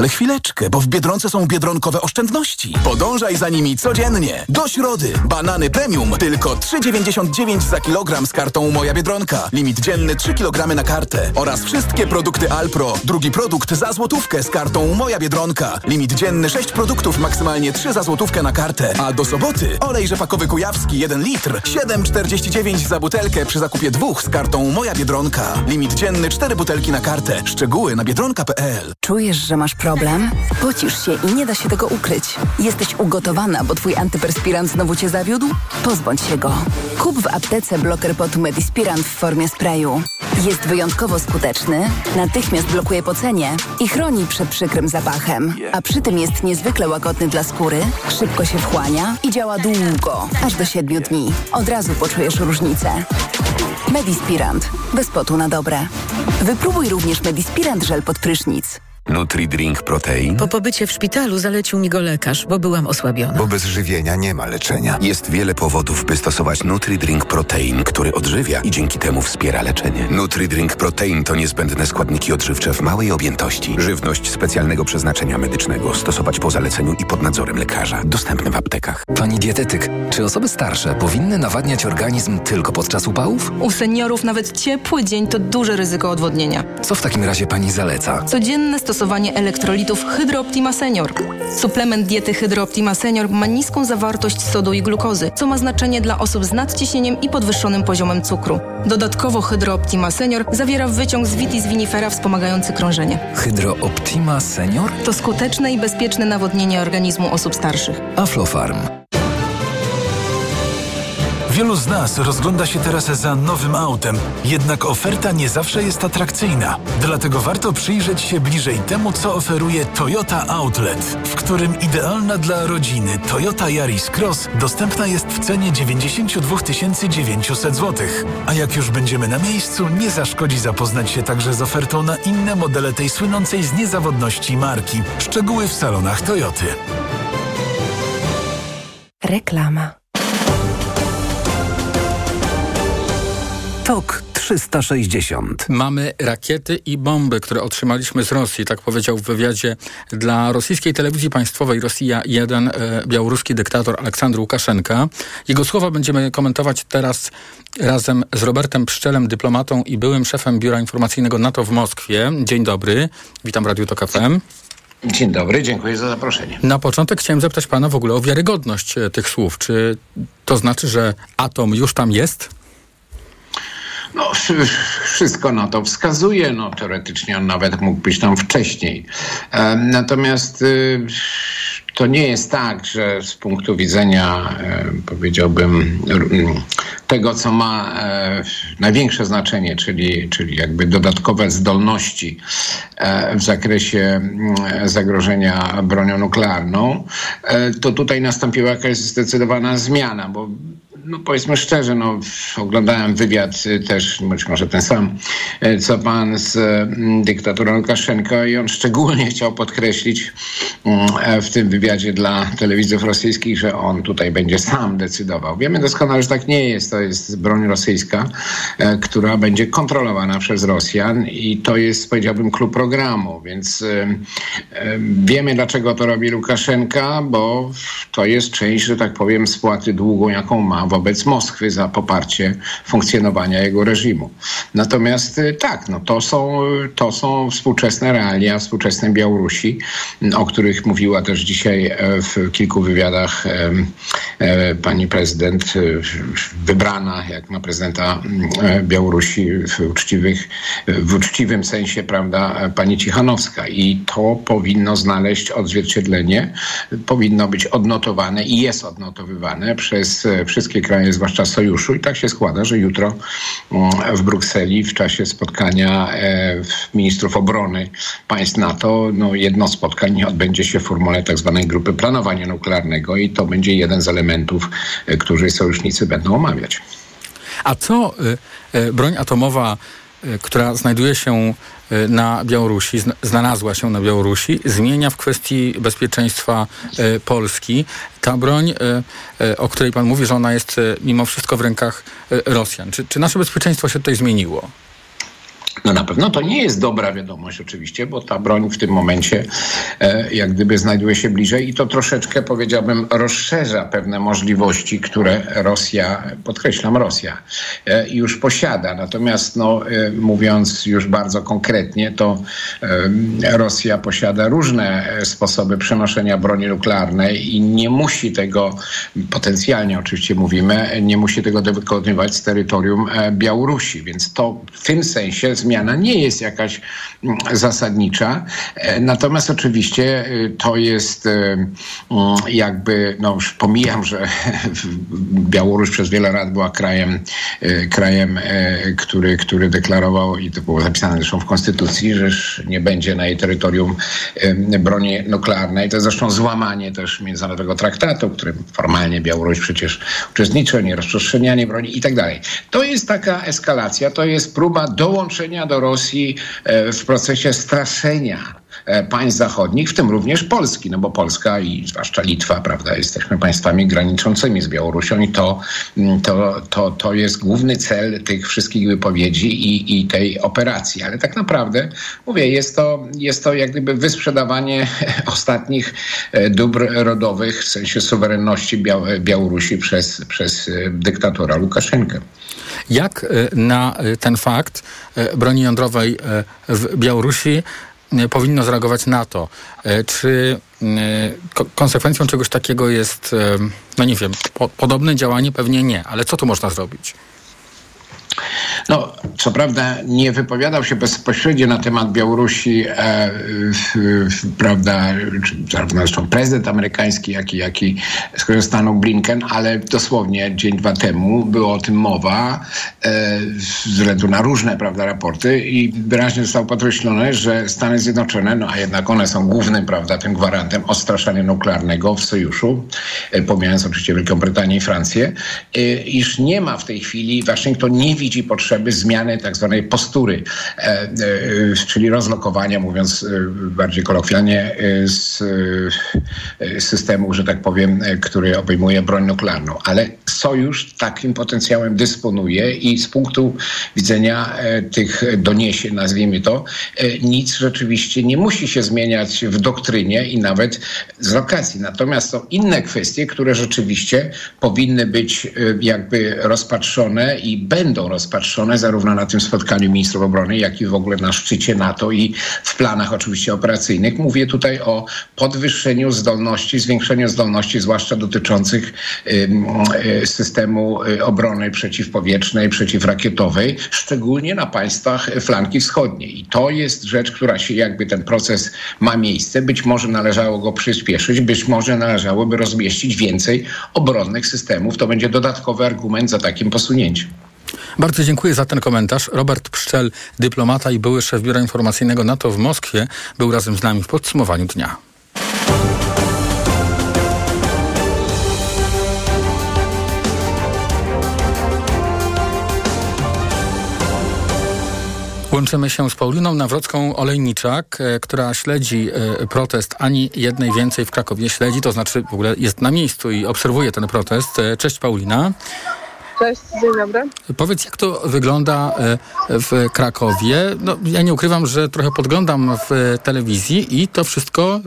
Ale chwileczkę, bo w Biedronce są biedronkowe oszczędności. Podążaj za nimi codziennie. Do środy. Banany premium tylko 3,99 za kilogram z kartą Moja Biedronka. Limit dzienny 3 kg na kartę. Oraz wszystkie produkty Alpro. Drugi produkt za złotówkę z kartą Moja Biedronka. Limit dzienny 6 produktów, maksymalnie 3 za złotówkę na kartę. A do soboty olej rzepakowy kujawski 1 litr. 7,49 za butelkę przy zakupie dwóch z kartą Moja Biedronka. Limit dzienny 4 butelki na kartę. Szczegóły na biedronka.pl. Czujesz, że masz problem? Pocisz się i nie da się tego ukryć. Jesteś ugotowana, bo twój antyperspirant znowu cię zawiódł? Pozbądź się go. Kup w aptece bloker potu Medispirant w formie sprayu. Jest wyjątkowo skuteczny, natychmiast blokuje pocenie i chroni przed przykrym zapachem. A przy tym jest niezwykle łagodny dla skóry, szybko się wchłania i działa długo, aż do 7 dni. Od razu poczujesz różnicę. Medispirant. Bez potu na dobre. Wypróbuj również Medispirant żel pod prysznic. Nutri-Drink Protein? Po pobycie w szpitalu zalecił mi go lekarz, bo byłam osłabiona. Bo bez żywienia nie ma leczenia. Jest wiele powodów, by stosować Nutri-Drink Protein, który odżywia i dzięki temu wspiera leczenie. Nutri-Drink Protein to niezbędne składniki odżywcze w małej objętości. Żywność specjalnego przeznaczenia medycznego. Stosować po zaleceniu i pod nadzorem lekarza. Dostępne w aptekach. Pani dietetyk, czy osoby starsze powinny nawadniać organizm tylko podczas upałów? U seniorów nawet ciepły dzień to duże ryzyko odwodnienia. Co w takim razie pani zaleca? Codzienne stosowanie elektrolitów Hydrooptima Senior. Suplement diety Hydrooptima Senior ma niską zawartość sodu i glukozy, co ma znaczenie dla osób z nadciśnieniem i podwyższonym poziomem cukru. Dodatkowo Hydrooptima Senior zawiera wyciąg z vitis vinifera wspomagający krążenie. Hydrooptima Senior? To skuteczne i bezpieczne nawodnienie organizmu osób starszych. Aflofarm. Wielu z nas rozgląda się teraz za nowym autem, jednak oferta nie zawsze jest atrakcyjna. Dlatego warto przyjrzeć się bliżej temu, co oferuje Toyota Outlet, w którym idealna dla rodziny Toyota Yaris Cross dostępna jest w cenie 92 900 zł. A jak już będziemy na miejscu, nie zaszkodzi zapoznać się także z ofertą na inne modele tej słynącej z niezawodności marki. Szczegóły w salonach Toyoty. Reklama. TOK 360. Mamy rakiety i bomby, które otrzymaliśmy z Rosji, tak powiedział w wywiadzie dla rosyjskiej telewizji państwowej Rosja 1 e, białoruski dyktator Aleksandr Łukaszenka. Jego słowa będziemy komentować teraz razem z Robertem Pszczelem, dyplomatą i byłym szefem Biura Informacyjnego NATO w Moskwie. Dzień dobry, witam Radio TOK FM. Dzień dobry, dziękuję za zaproszenie. Na początek chciałem zapytać pana w ogóle o wiarygodność e, tych słów. Czy to znaczy, że atom już tam jest? No, wszystko na to wskazuje. No, teoretycznie on nawet mógł być tam wcześniej. Natomiast to nie jest tak, że z punktu widzenia, e, powiedziałbym, tego, co ma e, największe znaczenie, czyli, czyli jakby dodatkowe zdolności e, w zakresie zagrożenia bronią nuklearną, to tutaj nastąpiła jakaś zdecydowana zmiana, bo no powiedzmy szczerze, no, oglądałem wywiad y, też, być może ten sam, y, co pan z mm, dyktaturą Łukaszenko i on szczególnie chciał podkreślić mm, w tym wywiadzie dla telewizów rosyjskich, że on tutaj będzie sam decydował. Wiemy doskonale, że tak nie jest. To jest broń rosyjska, która będzie kontrolowana przez Rosjan i to jest, powiedziałbym, klub programu, więc wiemy, dlaczego to robi Łukaszenka, bo to jest część, że tak powiem, spłaty długu, jaką ma wobec Moskwy za poparcie funkcjonowania jego reżimu. Natomiast y, tak, no to, są, to są współczesne realia współczesnej Białorusi, o których mówiła też dzisiaj e, w kilku wywiadach e, e, pani prezydent, wybrana jak na prezydenta Białorusi w, uczciwych, w uczciwym sensie, prawda, pani Cichanowska. I to powinno znaleźć odzwierciedlenie, powinno być odnotowane i jest odnotowywane przez wszystkie kraje, zwłaszcza sojuszu. I tak się składa, że jutro w Brukseli w czasie spotkania e, ministrów obrony państw NATO, no jedno spotkań odbędzie się w formule tak zwanej grupy planowania nuklearnego i to będzie jeden z elementów, e, który sojusznicy będą omawiać. A co e, broń atomowa Y, która znajduje się y, na Białorusi, znalazła się na Białorusi, zmienia w kwestii bezpieczeństwa y, Polski. Ta broń, o której pan mówi, że ona jest mimo wszystko w rękach Rosjan. Czy, czy nasze bezpieczeństwo się tutaj zmieniło? No na pewno to nie jest dobra wiadomość oczywiście, bo ta broń w tym momencie e, jak gdyby znajduje się bliżej i to troszeczkę powiedziałbym rozszerza pewne możliwości, które Rosja, podkreślam Rosja, e, już posiada. Natomiast no, e, mówiąc już bardzo konkretnie, to e, Rosja posiada różne sposoby przenoszenia broni nuklearnej i nie musi tego, potencjalnie oczywiście mówimy, nie musi tego wykonywać z terytorium e, Białorusi. Więc to w tym sensie zmiana nie jest jakaś mm, zasadnicza. E, natomiast oczywiście e, to jest e, mm, jakby, no już pomijam, że Białoruś przez wiele lat była krajem, krajem który, który deklarował, i to było zapisane zresztą w Konstytucji, że nie będzie na jej terytorium broni nuklearnej. To jest zresztą złamanie też międzynarodowego traktatu, w którym formalnie Białoruś przecież uczestniczy, nie rozprzestrzenianie broni i tak dalej. To jest taka eskalacja, to jest próba dołączenia do Rosji e, w procesie straszenia e, państw zachodnich, w tym również Polski, no bo Polska i zwłaszcza Litwa, prawda, jesteśmy państwami graniczącymi z Białorusią i to, mm, to, to, to jest główny cel tych wszystkich wypowiedzi i, i tej operacji. Ale tak naprawdę, mówię, jest to, jest to jak gdyby wysprzedawanie ostatnich e, dóbr rodowych w sensie suwerenności Białorusi przez, przez dyktatora Łukaszenkę. Jak na ten fakt broni jądrowej w Białorusi powinno zareagować NATO? Czy konsekwencją czegoś takiego jest, no nie wiem, po, podobne działanie? Pewnie nie, ale co tu można zrobić? No, co prawda nie wypowiadał się bezpośrednio na temat Białorusi, e, prawda, zarówno zresztą prezydent amerykański, jak i, jak i sekretarz stanu Blinken, ale dosłownie dzień, dwa temu było o tym mowa e, ze względu na różne, prawda, raporty i wyraźnie zostało podkreślone, że Stany Zjednoczone, no a jednak one są głównym, prawda, tym gwarantem odstraszania nuklearnego w sojuszu, e, pomijając oczywiście Wielką Brytanię i Francję, e, iż nie ma w tej chwili, Waszyngton nie widzi potrzeby zmiany tak zwanej postury, e, e, czyli rozlokowania, mówiąc e, bardziej kolokwialnie, z systemu, że tak powiem, który obejmuje broń nuklearną. Ale sojusz takim potencjałem dysponuje i z punktu widzenia tych doniesień, nazwijmy to, nic rzeczywiście nie musi się zmieniać w doktrynie i nawet z lokacji. Natomiast są inne kwestie, które rzeczywiście powinny być jakby rozpatrzone i będą rozpatrzone zarówno na tym spotkaniu ministrów obrony, jak i w ogóle na szczycie NATO i w planach oczywiście operacyjnych. Mówię tutaj o podwyższeniu zdolności, zwiększeniu zdolności, zwłaszcza dotyczących y, systemu obrony przeciwpowietrznej, przeciwrakietowej, szczególnie na państwach flanki wschodniej. I to jest rzecz, która się jakby ten proces ma miejsce. Być może należało go przyspieszyć, być może należałoby rozmieścić więcej obronnych systemów. To będzie dodatkowy argument za takim posunięciem. Bardzo dziękuję za ten komentarz. Robert Pszczel, dyplomata i były szef Biura Informacyjnego NATO w Moskwie, był razem z nami w podsumowaniu dnia. Łączymy się z Pauliną Nawrocką-Olejniczak, e, która śledzi e, protest ani jednej więcej w Krakowie. Śledzi, to znaczy w ogóle jest na miejscu i obserwuje ten protest. E, cześć Paulina. Cześć, dzień dobry. Powiedz, jak to wygląda w Krakowie? No, ja nie ukrywam, że trochę podglądam w telewizji i to wszystko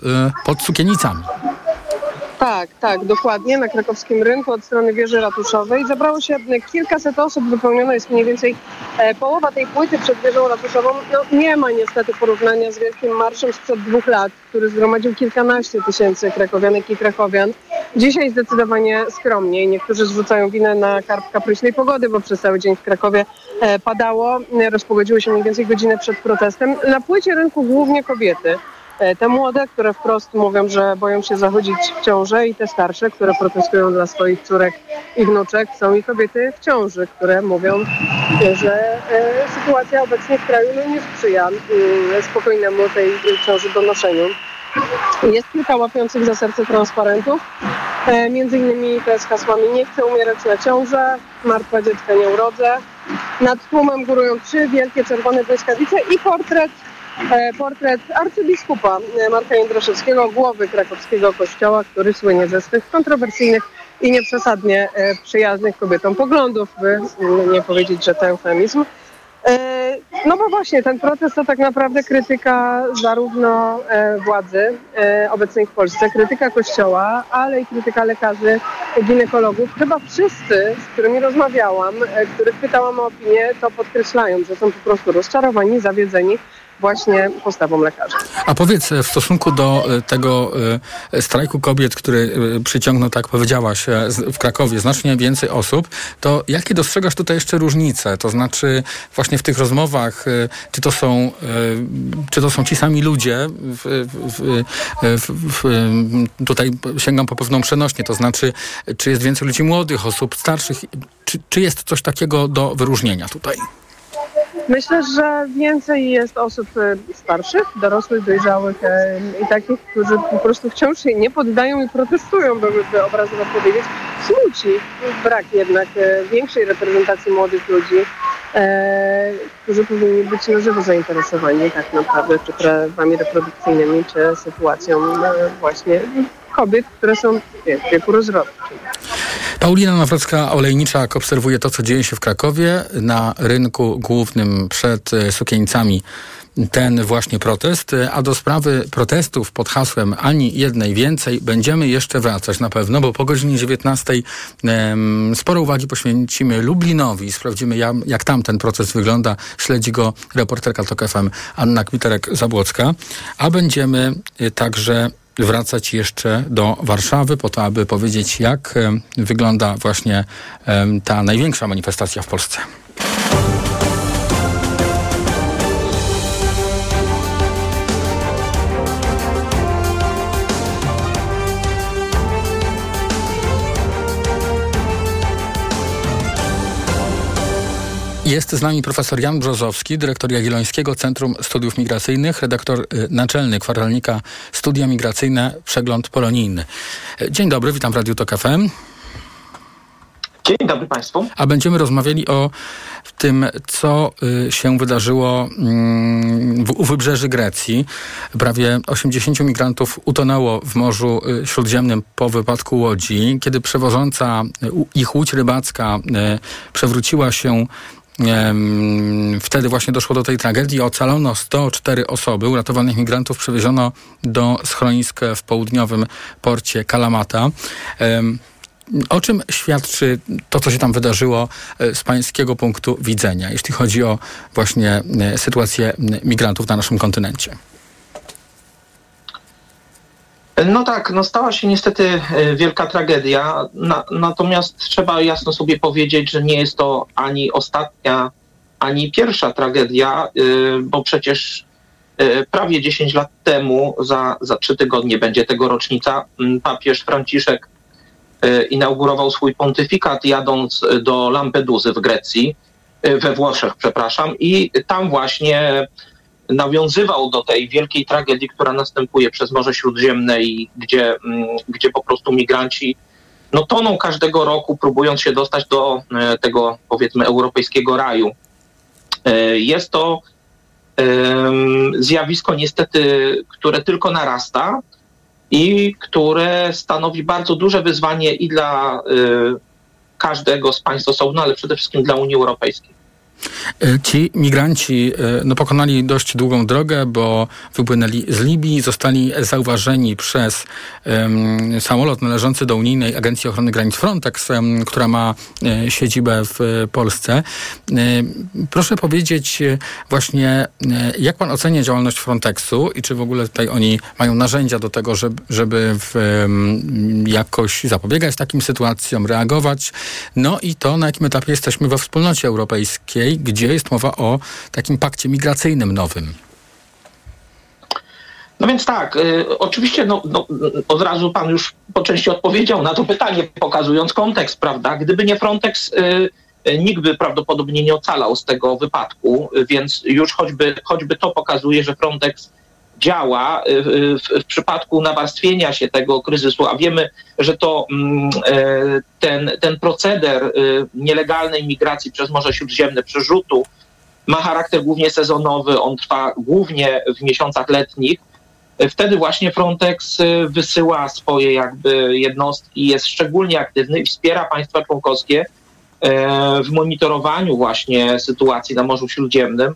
pod sukienicami. Tak, tak, dokładnie, na krakowskim rynku od strony wieży ratuszowej. Zebrało się kilkaset osób, wypełniona jest mniej więcej e, połowa tej płyty przed wieżą ratuszową. No, nie ma niestety porównania z wielkim marszem sprzed dwóch lat, który zgromadził kilkanaście tysięcy krakowianek i krakowian. Dzisiaj zdecydowanie skromniej. Niektórzy zrzucają winę na karp kapryśnej pogody, bo przez cały dzień w Krakowie e, padało. Rozpogodziły się mniej więcej godzinę przed protestem. Na płycie rynku głównie kobiety. E, te młode, które wprost mówią, że boją się zachodzić w ciążę i te starsze, które protestują dla swoich córek i wnuczek, są i kobiety w ciąży, które mówią, że e, sytuacja obecnie w kraju no, nie sprzyja e, spokojnemu tej ciąży donoszeniu. Jest kilka łapiących za serce transparentów, e, między innymi te z hasłami nie chcę umierać na ciążę, martwa dziecka nie urodzę. Nad tłumem górują trzy wielkie czerwone błyskawice i portret E, portret arcybiskupa e, Marka Jędraszewskiego, głowy krakowskiego kościoła, który słynie ze swych kontrowersyjnych i nieprzesadnie e, przyjaznych kobietom poglądów, by nie powiedzieć, że to eufemizm. No bo właśnie ten protest to tak naprawdę krytyka zarówno władzy obecnej w Polsce, krytyka kościoła, ale i krytyka lekarzy, ginekologów. Chyba wszyscy, z którymi rozmawiałam, których pytałam o opinię, to podkreślają, że są po prostu rozczarowani, zawiedzeni właśnie postawą lekarzy. A powiedz w stosunku do e, tego e, strajku kobiet, który e, przyciągnął, tak powiedziałaś, w Krakowie znacznie więcej osób, to jakie dostrzegasz tutaj jeszcze różnice? To znaczy właśnie w tych rozmowach, czy to są, czy to są ci sami ludzie, w, w, w, tutaj sięgam po pewną przenośnie, to znaczy czy jest więcej ludzi młodych, osób starszych, czy, czy jest coś takiego do wyróżnienia tutaj? Myślę, że więcej jest osób e, starszych, dorosłych, dojrzałych e, i takich, którzy po prostu wciąż się nie poddają i protestują, by, by obrazowo powiedzieć. Smuci brak jednak e, większej reprezentacji młodych ludzi, którzy powinni być na żywo zainteresowani tak naprawdę, czy prawami reprodukcyjnymi, czy sytuacją właśnie kobiet, które są w wieku rozrodczym. Paulina Nawrocka-Olejniczak obserwuje to, co dzieje się w Krakowie na rynku głównym przed e, sukieńcami ten właśnie protest, a do sprawy protestów pod hasłem ani jednej więcej będziemy jeszcze wracać na pewno, bo po godzinie 19 um, sporo uwagi poświęcimy Lublinowi. Sprawdzimy, jak, tam ten proces wygląda. Śledzi go reporterka TOK Anna Kwiterek-Zabłocka. A będziemy y, także wracać jeszcze do Warszawy po to, aby powiedzieć, jak wygląda właśnie ta największa manifestacja w Polsce. Jest z nami profesor Jan Brzozowski, dyrektor Jagiellońskiego Centrum Studiów Migracyjnych, redaktor y, naczelny kwartalnika Studia Migracyjne Przegląd Polonijny. Dzień dobry, witam w Radiu Tok FM. Dzień dobry Państwu. A będziemy rozmawiali o tym, co y, się wydarzyło mm, u wybrzeży Grecji. Prawie 80 migrantów utonęło w Morzu y, Śródziemnym po wypadku łodzi. Kiedy przewożąca ich łódź rybacka przewróciła się Wtedy właśnie doszło do tej tragedii. Ocalono 104 osoby. Uratowanych migrantów przewieziono do schronisk w południowym porcie Kalamata. O czym świadczy to, co się tam wydarzyło e, z pańskiego punktu widzenia, jeśli chodzi o właśnie e, sytuację migrantów na naszym kontynencie? No tak, no stała się niestety wielka tragedia, na, natomiast trzeba jasno sobie powiedzieć, że nie jest to ani ostatnia, ani pierwsza tragedia, bo przecież prawie 10 lat temu, za, za trzy tygodnie będzie tego rocznica, papież Franciszek inaugurował swój pontyfikat jadąc do Lampeduzy w Grecji, we Włoszech, przepraszam, i tam właśnie nawiązywał do tej wielkiej tragedii, która następuje przez Morze Śródziemne i gdzie, mm, gdzie po prostu migranci no, toną każdego roku, próbując się dostać do e, tego, powiedzmy, europejskiego raju. E, jest to zjawisko niestety, które tylko narasta i które stanowi bardzo duże wyzwanie i dla e, każdego z państw osobno, ale przede wszystkim dla Unii Europejskiej. E, ci migranci e, no, pokonali dość długą drogę, bo wypłynęli z Libii, zostali zauważeni przez um, samolot należący do Unijnej Agencji Ochrony Granic Frontex, um, która ma e, siedzibę w Polsce. Proszę powiedzieć właśnie, jak pan ocenia działalność Frontexu i czy w ogóle tutaj oni mają narzędzia do tego, żeby, żeby w, um, jakoś zapobiegać takim sytuacjom, reagować? No i to, na jakim etapie jesteśmy we wspólnocie europejskiej, gdzie jest mowa o takim pakcie migracyjnym nowym. No więc tak, y, oczywiście no, no, od razu pan już po części odpowiedział na to pytanie, pokazując kontekst, prawda? Gdyby nie Frontex, y, y, nikt by prawdopodobnie nie ocalał z tego wypadku, więc już choćby, choćby to pokazuje, że Frontex działa w, w, przypadku nawarstwienia się tego kryzysu, a wiemy, że to mm, e, ten, ten proceder e, nielegalnej migracji przez Morze Śródziemne, przerzutu, ma charakter głównie sezonowy, on trwa głównie w miesiącach letnich. Wtedy właśnie Frontex e, wysyła swoje jakby jednostki, jest szczególnie aktywny i wspiera państwa członkowskie w monitorowaniu właśnie sytuacji na Morzu Śródziemnym.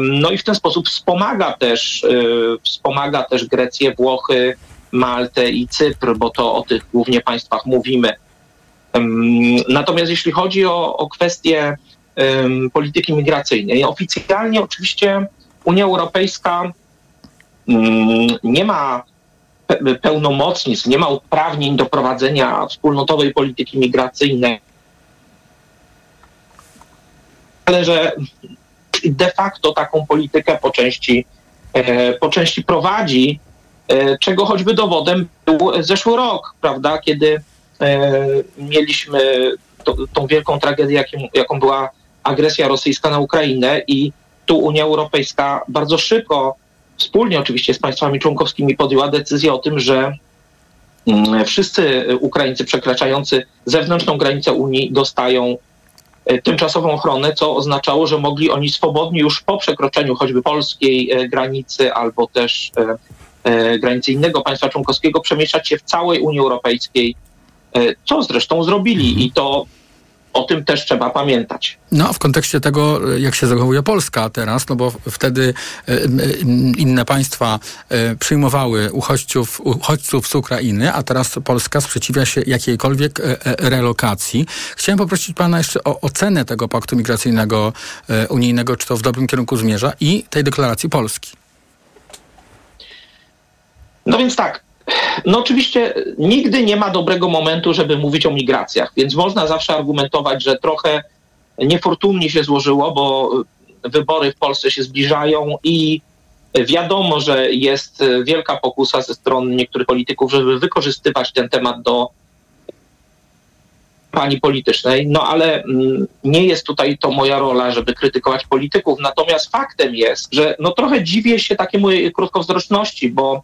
No i w ten sposób wspomaga też, e, wspomaga też Grecję, Włochy, Maltę i Cypr, bo to o tych głównie państwach mówimy. Natomiast jeśli chodzi o, o kwestię polityki migracyjnej, oficjalnie oczywiście Unia Europejska mm, nie ma pełnomocnictw, nie ma uprawnień do prowadzenia wspólnotowej polityki migracyjnej, ale że de facto taką politykę po części, e, po części prowadzi, e, czego choćby dowodem był zeszły rok, prawda, kiedy e, mieliśmy to, tą wielką tragedię, jaką, jaką była agresja rosyjska na Ukrainę i tu Unia Europejska bardzo szybko, wspólnie oczywiście z państwami członkowskimi podjęła decyzję o tym, że mm, wszyscy Ukraińcy przekraczający zewnętrzną granicę Unii dostają tymczasową ochronę, co oznaczało, że mogli oni swobodnie już po przekroczeniu choćby polskiej e, granicy albo też e, granicy innego państwa członkowskiego przemieszczać się w całej Unii Europejskiej, co zresztą zrobili i to o tym też trzeba pamiętać. No, w kontekście tego, jak się zachowuje Polska teraz, no bo wtedy e, inne państwa e, przyjmowały uchodźców, uchodźców z Ukrainy, a teraz Polska sprzeciwia się jakiejkolwiek e, relokacji. Chciałem poprosić pana jeszcze o ocenę tego paktu migracyjnego unijnego, czy to w dobrym kierunku zmierza i tej deklaracji Polski. No więc tak, no oczywiście nigdy nie ma dobrego momentu, żeby mówić o migracjach, więc można zawsze argumentować, że trochę niefortunnie się złożyło, bo wybory w Polsce się zbliżają i wiadomo, że jest wielka pokusa ze strony niektórych polityków, żeby wykorzystywać ten temat do kampanii politycznej, no ale mm, nie jest tutaj to moja rola, żeby krytykować polityków. Natomiast faktem jest, że no trochę dziwię się takiej mojej krótkowzroczności, bo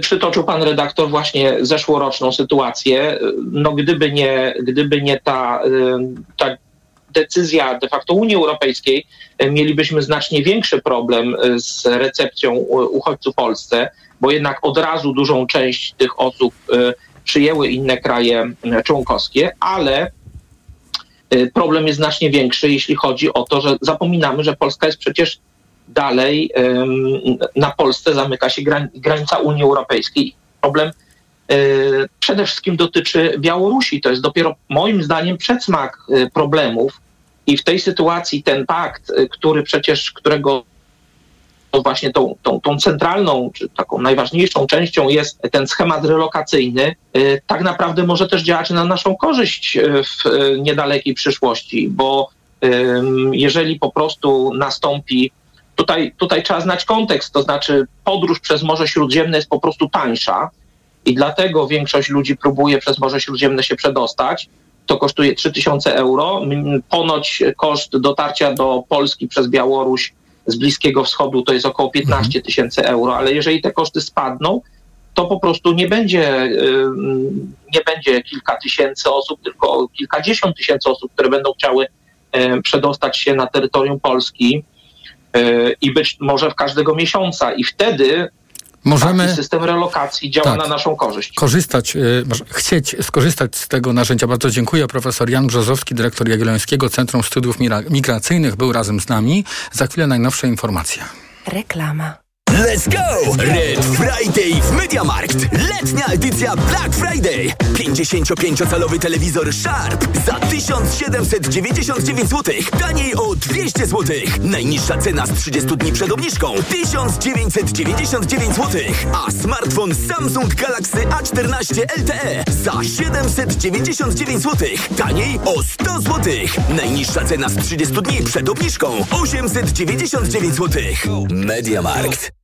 przytoczył pan redaktor właśnie zeszłoroczną sytuację. No gdyby nie, gdyby nie ta, y, ta decyzja de facto Unii Europejskiej, mielibyśmy znacznie większy problem z recepcją uchodźców w Polsce, bo jednak od razu dużą część tych osób przyjęły inne kraje członkowskie, ale problem jest znacznie większy, jeśli chodzi o to, że zapominamy, że Polska jest przecież dalej na Polsce zamyka się granica Unii Europejskiej. Problem e, przede wszystkim dotyczy Białorusi. To jest dopiero moim zdaniem przedsmak e, problemów i w tej sytuacji ten pakt, e, który przecież, którego właśnie tą, tą, tą centralną, czy taką najważniejszą częścią jest ten schemat relokacyjny, tak naprawdę może też działać na naszą korzyść w niedalekiej przyszłości, bo jeżeli po prostu nastąpi, tutaj, tutaj trzeba znać kontekst, to znaczy podróż przez Morze Śródziemne jest po prostu tańsza i dlatego większość ludzi próbuje przez Morze Śródziemne się przedostać. To kosztuje 3000 euro. Ponoć koszt dotarcia do Polski przez Białoruś z Bliskiego Wschodu to jest około 15 tysięcy euro, ale jeżeli te koszty spadną, to po prostu nie będzie, nie będzie kilka tysięcy osób, tylko kilkadziesiąt tysięcy osób, które będą chciały przedostać się na terytorium Polski i być może w każdego miesiąca. I wtedy Możemy taki system relokacji działa tak, na naszą korzyść. Korzystać, chcieć skorzystać z tego narzędzia. Bardzo dziękuję. Profesor Jan Brzozowski, dyrektor Jagiellońskiego Centrum Studiów Migracyjnych był razem z nami. Za chwilę najnowsze informacje. Reklama. Let's go! Red Friday w Mediamarkt. Letnia edycja Black Friday. 55-calowy telewizor Sharp za 1799 zł. Taniej o 200 zł. Najniższa cena z 30 dni przed obniżką 1999 zł. A smartfon Samsung Galaxy A14 LTE za 799 zł. Taniej o 100 zł. Najniższa cena z 30 dni przed obniżką 899 zł. Mediamarkt.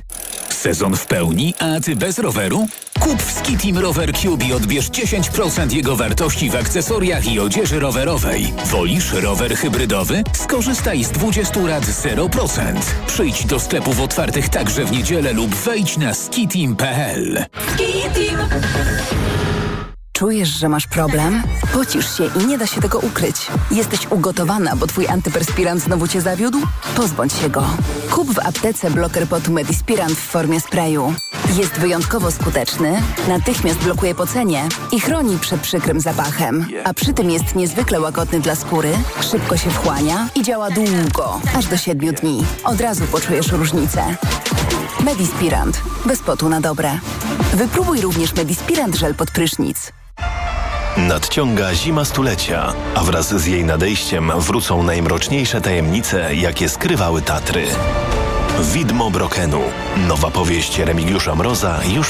Sezon w pełni, a ty bez roweru? Kup w Skitim Rower Cube i odbierz 10% jego wartości w akcesoriach i odzieży rowerowej. Wolisz rower hybrydowy? Skorzystaj z 20 lat 0%. Przyjdź do sklepów otwartych także w niedzielę lub wejdź na skitim.pl. Skitim! Czujesz, że masz problem? Pocisz się i nie da się tego ukryć. Jesteś ugotowana, bo twój antyperspirant znowu cię zawiódł? Pozbądź się go. Kup w aptece bloker potu Medispirant w formie sprayu. Jest wyjątkowo skuteczny, natychmiast blokuje pocenie i chroni przed przykrym zapachem. A przy tym jest niezwykle łagodny dla skóry, szybko się wchłania i działa długo, aż do 7 dni. Od razu poczujesz różnicę. Medispirant. Bez potu na dobre. Wypróbuj również Medispirant żel pod prysznic. Nadciąga zima stulecia, a wraz z jej nadejściem wrócą najmroczniejsze tajemnice, jakie skrywały Tatry. Widmo Brokenu. Nowa powieść Remigiusza Mroza już